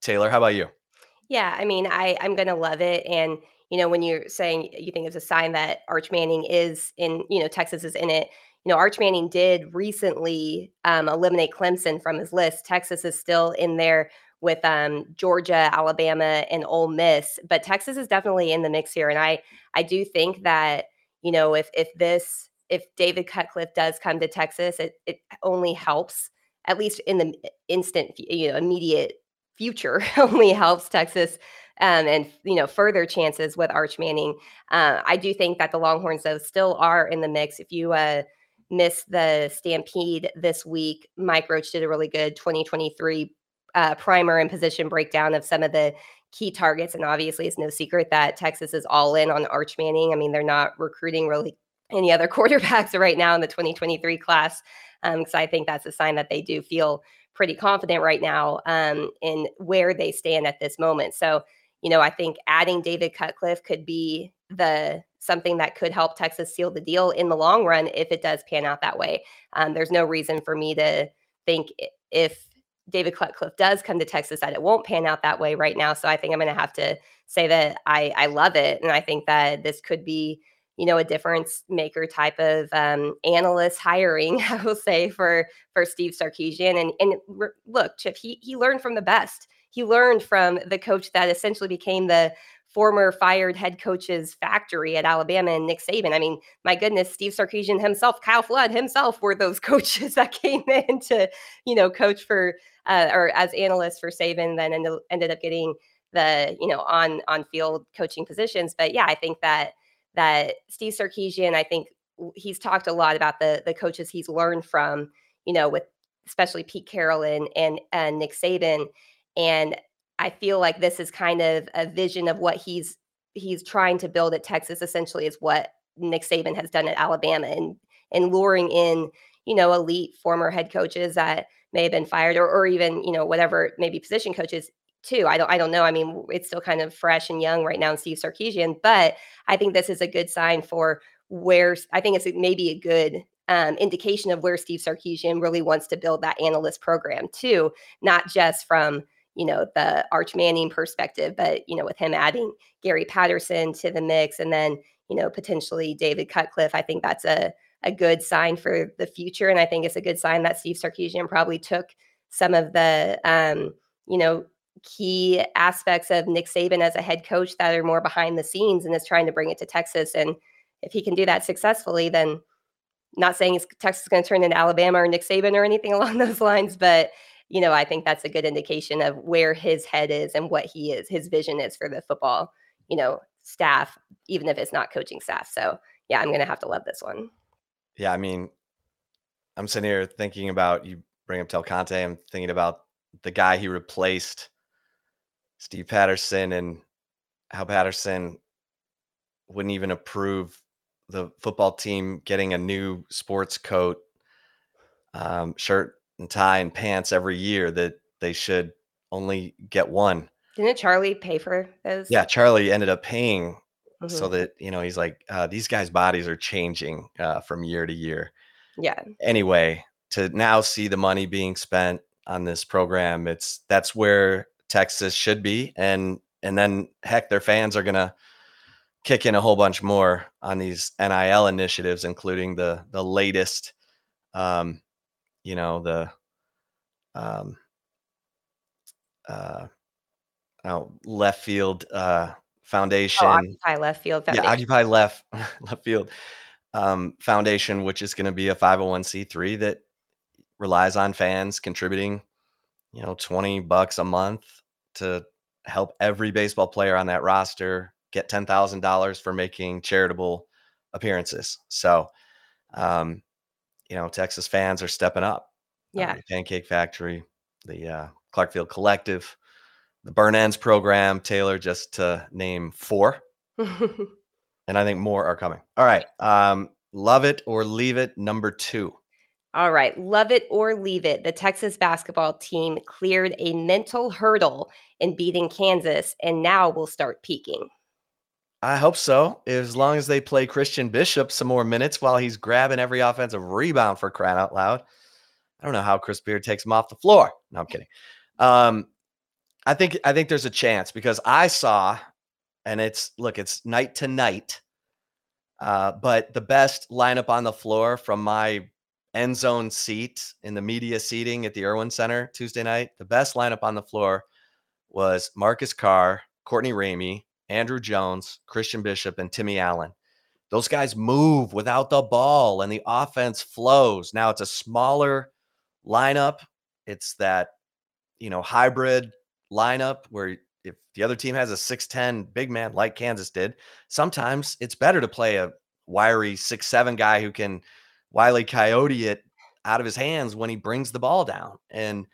Taylor, how about you? Yeah, I mean, I I'm gonna love it, and you know, when you're saying you think it's a sign that Arch Manning is in, you know, Texas is in it. You know, Arch Manning did recently um, eliminate Clemson from his list. Texas is still in there with um, Georgia, Alabama, and Ole Miss, but Texas is definitely in the mix here. And I I do think that you know if if this if David Cutcliffe does come to Texas, it it only helps at least in the instant you know immediate future only helps Texas um, and you know further chances with Arch Manning. Uh, I do think that the Longhorns though still are in the mix. If you uh, missed the Stampede this week, Mike Roach did a really good 2023 uh, primer and position breakdown of some of the key targets. And obviously, it's no secret that Texas is all in on Arch Manning. I mean, they're not recruiting really any other quarterbacks right now in the 2023 class. Um, so I think that's a sign that they do feel pretty confident right now um, in where they stand at this moment. So you know, I think adding David Cutcliffe could be the something that could help Texas seal the deal in the long run if it does pan out that way. Um, there's no reason for me to think if David Cutcliffe does come to Texas that it won't pan out that way right now. So I think I'm going to have to say that I I love it, and I think that this could be you know a difference maker type of um, analyst hiring. I will say for for Steve Sarkisian, and and look, Chip, he he learned from the best he learned from the coach that essentially became the former fired head coach's factory at Alabama and Nick Saban. I mean, my goodness, Steve Sarkisian himself, Kyle Flood himself were those coaches that came in to, you know, coach for uh, or as analysts for Saban, then ended, ended up getting the, you know, on on field coaching positions. But yeah, I think that that Steve Sarkisian, I think he's talked a lot about the the coaches he's learned from, you know, with especially Pete Carroll and and, and Nick Saban and I feel like this is kind of a vision of what he's he's trying to build at Texas. Essentially, is what Nick Saban has done at Alabama, and and luring in you know elite former head coaches that may have been fired, or or even you know whatever maybe position coaches too. I don't I don't know. I mean, it's still kind of fresh and young right now in Steve Sarkisian, but I think this is a good sign for where I think it's maybe a good um, indication of where Steve Sarkisian really wants to build that analyst program too, not just from you know, the Arch Manning perspective, but, you know, with him adding Gary Patterson to the mix and then, you know, potentially David Cutcliffe, I think that's a, a good sign for the future. And I think it's a good sign that Steve Sarkisian probably took some of the, um, you know, key aspects of Nick Saban as a head coach that are more behind the scenes and is trying to bring it to Texas. And if he can do that successfully, then not saying Texas is going to turn into Alabama or Nick Saban or anything along those lines, but you know, I think that's a good indication of where his head is and what he is, his vision is for the football, you know, staff, even if it's not coaching staff. So yeah, I'm gonna have to love this one. Yeah, I mean, I'm sitting here thinking about you bring up Del Conte. I'm thinking about the guy he replaced, Steve Patterson, and how Patterson wouldn't even approve the football team getting a new sports coat um, shirt and tie and pants every year that they should only get one. Didn't Charlie pay for those? Yeah, Charlie ended up paying mm-hmm. so that you know he's like uh, these guys' bodies are changing uh, from year to year. Yeah. Anyway, to now see the money being spent on this program, it's that's where Texas should be, and and then heck, their fans are gonna kick in a whole bunch more on these NIL initiatives, including the the latest um, you know the um uh oh, left field uh foundation oh, occupy left field foundation. yeah occupy left left field um foundation which is going to be a 501c3 that relies on fans contributing you know 20 bucks a month to help every baseball player on that roster get $10,000 for making charitable appearances. So, um, you know, Texas fans are stepping up. Yeah. Pancake Factory, the uh, Clarkfield Collective, the Burn program, Taylor, just to name four. and I think more are coming. All right. Um, love it or leave it, number two. All right, love it or leave it. The Texas basketball team cleared a mental hurdle in beating Kansas and now will start peaking. I hope so. As long as they play Christian Bishop some more minutes while he's grabbing every offensive rebound for crying out loud. I don't know how Chris Beard takes him off the floor. No, I'm kidding. Um, I think I think there's a chance because I saw, and it's look, it's night to night. Uh, but the best lineup on the floor from my end zone seat in the media seating at the Erwin Center Tuesday night, the best lineup on the floor was Marcus Carr, Courtney Ramey, Andrew Jones, Christian Bishop, and Timmy Allen. Those guys move without the ball and the offense flows. Now it's a smaller lineup. It's that, you know, hybrid lineup where if the other team has a 6'10 big man like Kansas did, sometimes it's better to play a wiry six seven guy who can Wiley Coyote it out of his hands when he brings the ball down. And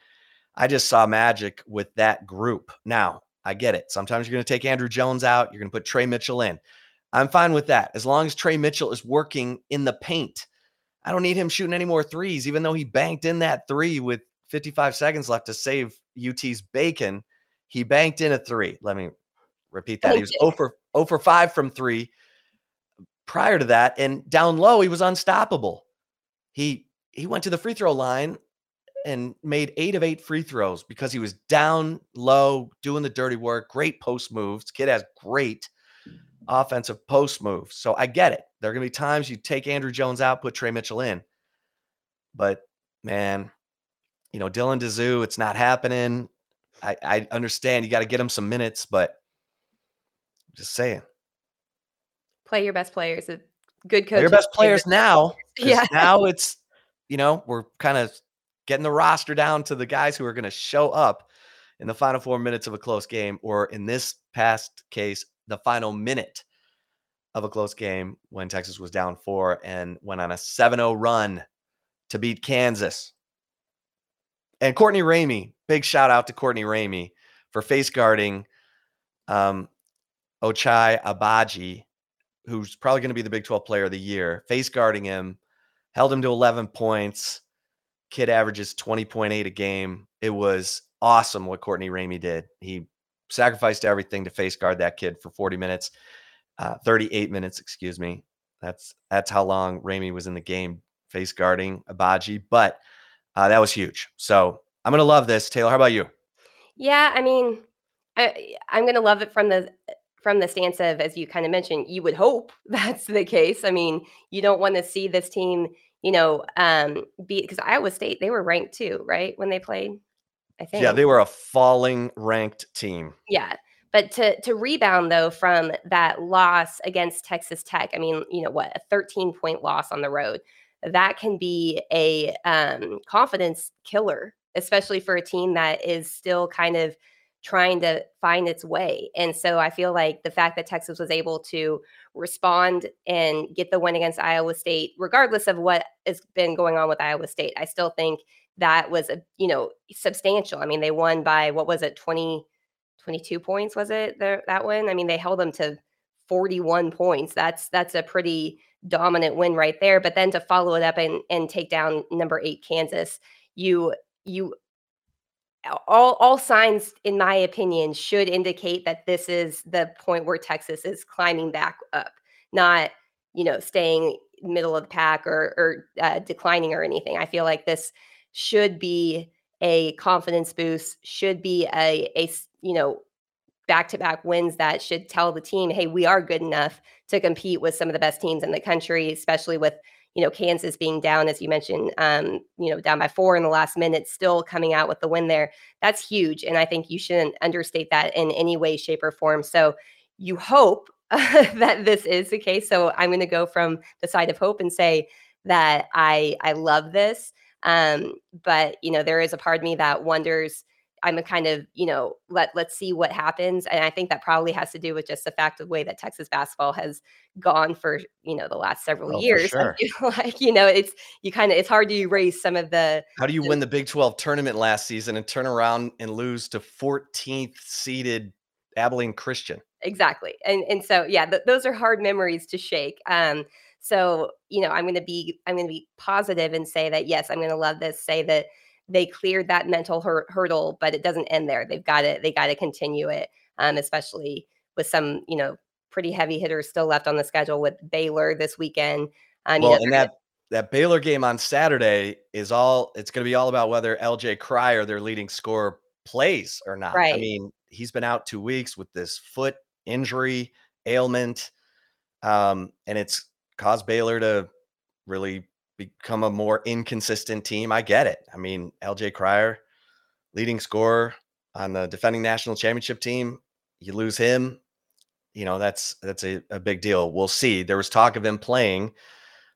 I just saw magic with that group. Now, I get it. Sometimes you're going to take Andrew Jones out, you're going to put Tre Mitchell in. I'm fine with that as long as Tre Mitchell is working in the paint. I don't need him shooting any more threes, even though he banked in that three with 55 seconds left to save UT's bacon. He banked in a three. Let me repeat that. He was 0 for, 0 for 5 from three prior to that. And down low, he was unstoppable. He he went to the free throw line and made eight of eight free throws because he was down low, doing the dirty work. Great post moves. Kid has great offensive post moves. So I get it. There are going to be times you take Andrew Jones out, put Tre Mitchell in. But man, you know, Dylan Disu, it's not happening. I, I understand you got to get him some minutes, but just saying. Play your best players. A good coach. Your best players now. Yeah. Now it's, you know, we're kind of getting the roster down to the guys who are going to show up in the final four minutes of a close game, or in this past case, the final minute of a close game when Texas was down four and went on a 7 0 run to beat Kansas. And Courtney Ramey, big shout out to Courtney Ramey for face guarding um, Ochai Agbaji, who's probably going to be the Big 12 player of the year, face guarding him, held him to 11 points Kid averages 20.8 a game. It was awesome what Courtney Ramey did. He sacrificed everything to face guard that kid for 40 minutes, uh, 38 minutes, excuse me. That's that's how long Ramey was in the game face guarding Agbaji, but uh, that was huge. So I'm gonna love this. Taylor, how about you? Yeah, I mean, I, I'm gonna love it from the from the stance of, as you kind of mentioned, you would hope that's the case. I mean, you don't want to see this team you know, um, be because Iowa State they were ranked too, right? When they played, I think. Yeah, they were a falling ranked team. Yeah. But to to rebound though from that loss against Texas Tech, I mean, you know what, a 13 point loss on the road, that can be a um, confidence killer, especially for a team that is still kind of trying to find its way. And so I feel like the fact that Texas was able to respond and get the win against Iowa State, regardless of what has been going on with Iowa State, I still think that was a you know substantial. I mean, they won by what was it 20 22 points was it there, that win? I mean, they held them to 41 points. That's that's a pretty dominant win right there. But then to follow it up and and take down number 8 Kansas, you you all all signs in my opinion should indicate that this is the point where Texas is climbing back up not you know staying middle of the pack or or uh, declining or anything i feel like this should be a confidence boost should be a a you know back to back wins that should tell the team hey we are good enough to compete with some of the best teams in the country especially with you know, Kansas being down, as you mentioned, um, you know, down by four in the last minute, still coming out with the win there. That's huge. And I think you shouldn't understate that in any way, shape, or form. So you hope that this is the case. So I'm going to go from the side of hope and say that I I love this. Um, but you know, there is a part of me that wonders I'm a kind of, you know, let let's see what happens. And I think that probably has to do with just the fact of the way that Texas basketball has gone for, you know, the last several Oh, years. sure. Like, you know, it's you kind of it's hard to erase some of the How do you win the Big 12 tournament last season and turn around and lose to 14th seeded Abilene Christian? exactly. And and so yeah, th- those are hard memories to shake. Um so, you know, I'm going to be I'm going to be positive and say that yes, I'm going to love this say that they cleared that mental hur- hurdle, but it doesn't end there. They've got to they got to continue it. Um especially with some, you know, pretty heavy hitters still left on the schedule with Baylor this weekend. Um, you well, know, and that that Baylor game on Saturday is all it's going to be all about whether LJ Cryer, their leading scorer, plays or not. I mean, he's been out two weeks with this foot injury ailment, um, and it's caused Baylor to really become a more inconsistent team. I get it. I mean, LJ Cryer, leading scorer on the defending national championship team, you lose him, you know that's that's a, a big deal. We'll see. There was talk of him playing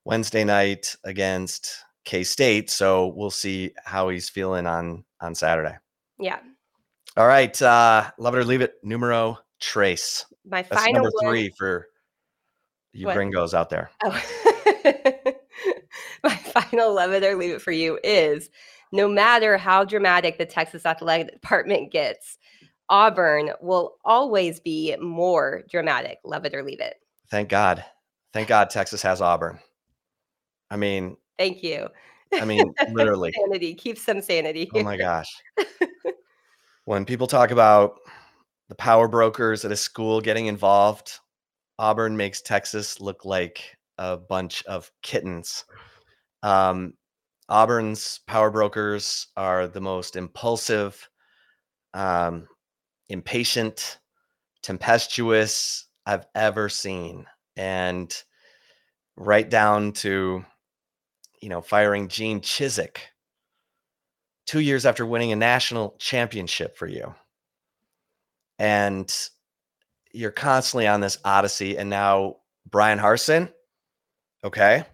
Wednesday night against K State, so we'll see how he's feeling on on Saturday. yeah. All right, uh, love it or leave it. Numero trace. My That's final number one- three for you What? gringos out there. Oh. My final love it or leave it for you is no matter how dramatic the Texas Athletic Department gets, Auburn will always be more dramatic. Love it or leave it. Thank God. Thank God Texas has Auburn. I mean, Thank you. I mean, literally. sanity. Keep some sanity. Oh my gosh. when people talk about the power brokers at a school getting involved, Auburn makes Texas look like a bunch of kittens. Um, Auburn's power brokers are the most impulsive, um, impatient, tempestuous I've ever seen. And right down to, you know, firing Gene Chizik two years after winning a national championship for you. And you're constantly on this odyssey. And now Bryan Harsin, okay,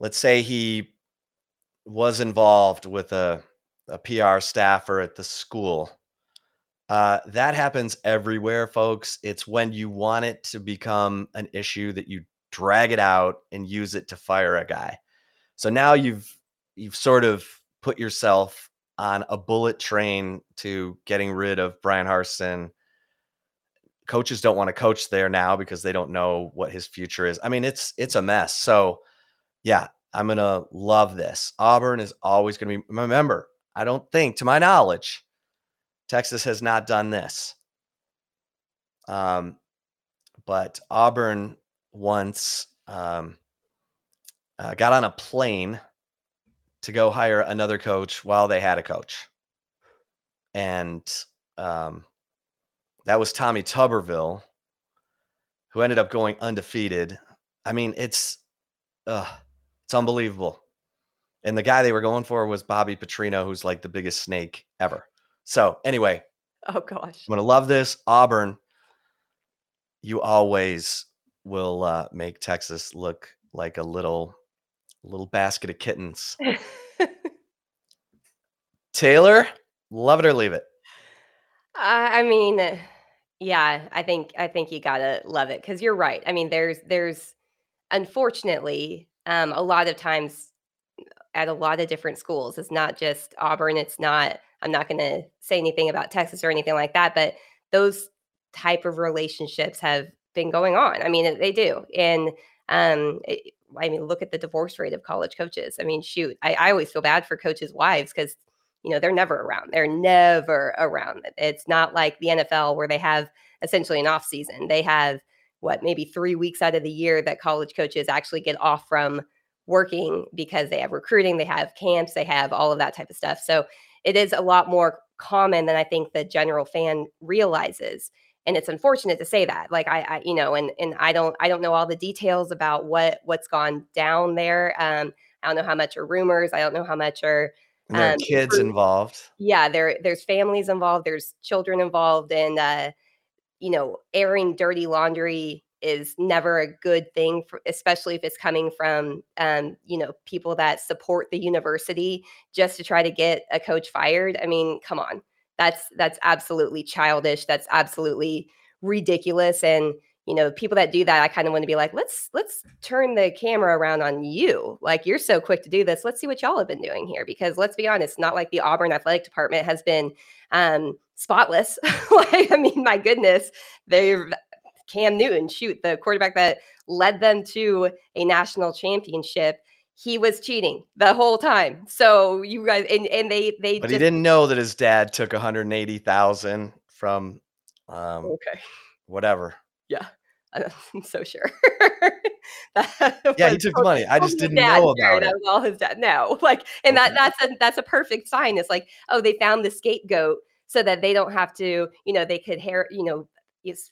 let's say he was involved with a, a PR staffer at the school. Uh, that happens everywhere, folks. It's when you want it to become an issue that you drag it out and use it to fire a guy. So now you've you've sort of put yourself on a bullet train to getting rid of Bryan Harsin. Coaches don't want to coach there now because they don't know what his future is. I mean, it's it's a mess. So, yeah, I'm going to love this. Auburn is always going to be remember, I don't think to my knowledge Texas has not done this. Um but Auburn once um uh, got on a plane to go hire another coach while they had a coach. And um, that was Tommy Tuberville, who ended up going undefeated. I mean, it's uh, it's unbelievable. And the guy they were going for was Bobby Petrino, who's like the biggest snake ever. So anyway, Oh gosh. I'm gonna love this. Auburn, you always will uh, make Texas look like a little little basket of kittens. Taylor, love it or leave it. I I mean, yeah, I think I think you gotta love it because you're right. I mean, there's there's unfortunately um, a lot of times at a lot of different schools. It's not just Auburn. It's not. I'm not going to say anything about Texas or anything like that, but those type of relationships have been going on. I mean, they do, and um, it, I mean, look at the divorce rate of college coaches. I mean, shoot, I, I always feel bad for coaches' wives because you know they're never around. They're never around. It's not like the NFL where they have essentially an off season. They have what maybe three weeks out of the year that college coaches actually get off from working because they have recruiting, they have camps, they have all of that type of stuff. So it is a lot more common than I think the general fan realizes. And it's unfortunate to say that. Like I, I you know, and and I don't I don't know all the details about what what's gone down there. Um, I don't know how much are rumors. I don't know how much are And there are Um, kids involved. yeah there there's families involved there's children involved and uh you know airing dirty laundry is never a good thing for, especially if it's coming from um you know people that support the university just to try to get a coach fired i mean come on that's that's absolutely childish. That's absolutely ridiculous. And you know, people that do that, I kind of want to be like, let's let's turn the camera around on you. Like you're so quick to do this. Let's see what y'all have been doing here. Because let's be honest, not like the Auburn athletic department has been um, spotless. like, I mean, my goodness, they're Cam Newton, shoot, the quarterback that led them to a national championship. He was cheating the whole time. So you guys and, and they they But just, he didn't know that his dad took 180,000 from um okay. whatever. Yeah. Uh, I'm so sure. Yeah, he took all- money. I just didn't know about That it. was all his dad. No, like, and that that's a that's a perfect sign. It's like, oh, they found the scapegoat so that they don't have to, you know, they could hair, you know,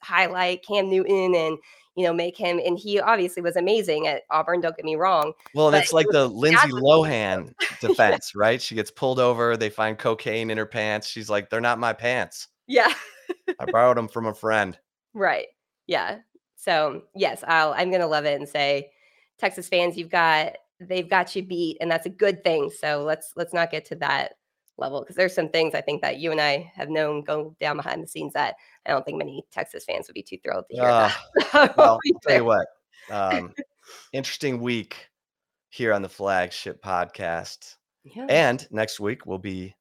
highlight Cam Newton and you know make him. And he obviously was amazing at Auburn. Don't get me wrong. Well, and it's like was the Lindsay Lohan defense, right? She gets pulled over, they find cocaine in her pants. She's like, "They're not my pants. Yeah. I borrowed them from a friend." Right. Yeah. So yes, I'll I'm gonna love it and say, Texas fans, you've got they've got you beat, and that's a good thing. So let's let's not get to that level because there's some things I think that you and I have known go down behind the scenes that I don't think many Texas fans would be too thrilled to hear. That. well, I'll tell you what. Um, interesting week here on the flagship podcast. Yeah. And next week will be,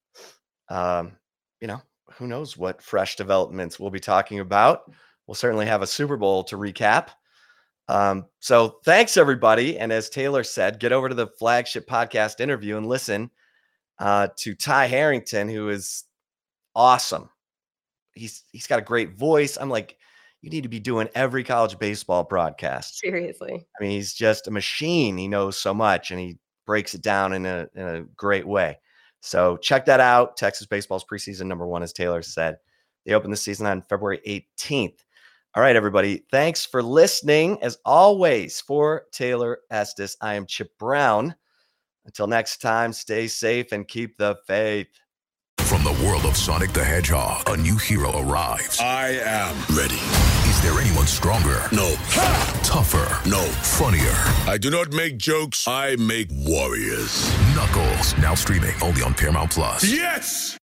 um, you know, who knows what fresh developments we'll be talking about. We'll certainly have a Super Bowl to recap. Um, so thanks everybody. And as Taylor said, get over to the flagship podcast interview and listen uh, to Ty Harrington, who is awesome. He's he's got a great voice. I'm like, you need to be doing every college baseball broadcast. Seriously. I mean, he's just a machine. He knows so much and he breaks it down in a in a great way. So check that out. Texas baseball's preseason number one, as Taylor said. They open the season on February 18th. All right, everybody. Thanks for listening. As always, for Taylor Estes, I am Chip Brown. Until next time, stay safe and keep the faith. From the world of Sonic the Hedgehog, a new hero arrives. I am ready. Is there anyone stronger? No. Tougher? No. Funnier? I do not make jokes. I make warriors. Knuckles, now streaming only on Paramount Plus. Yes!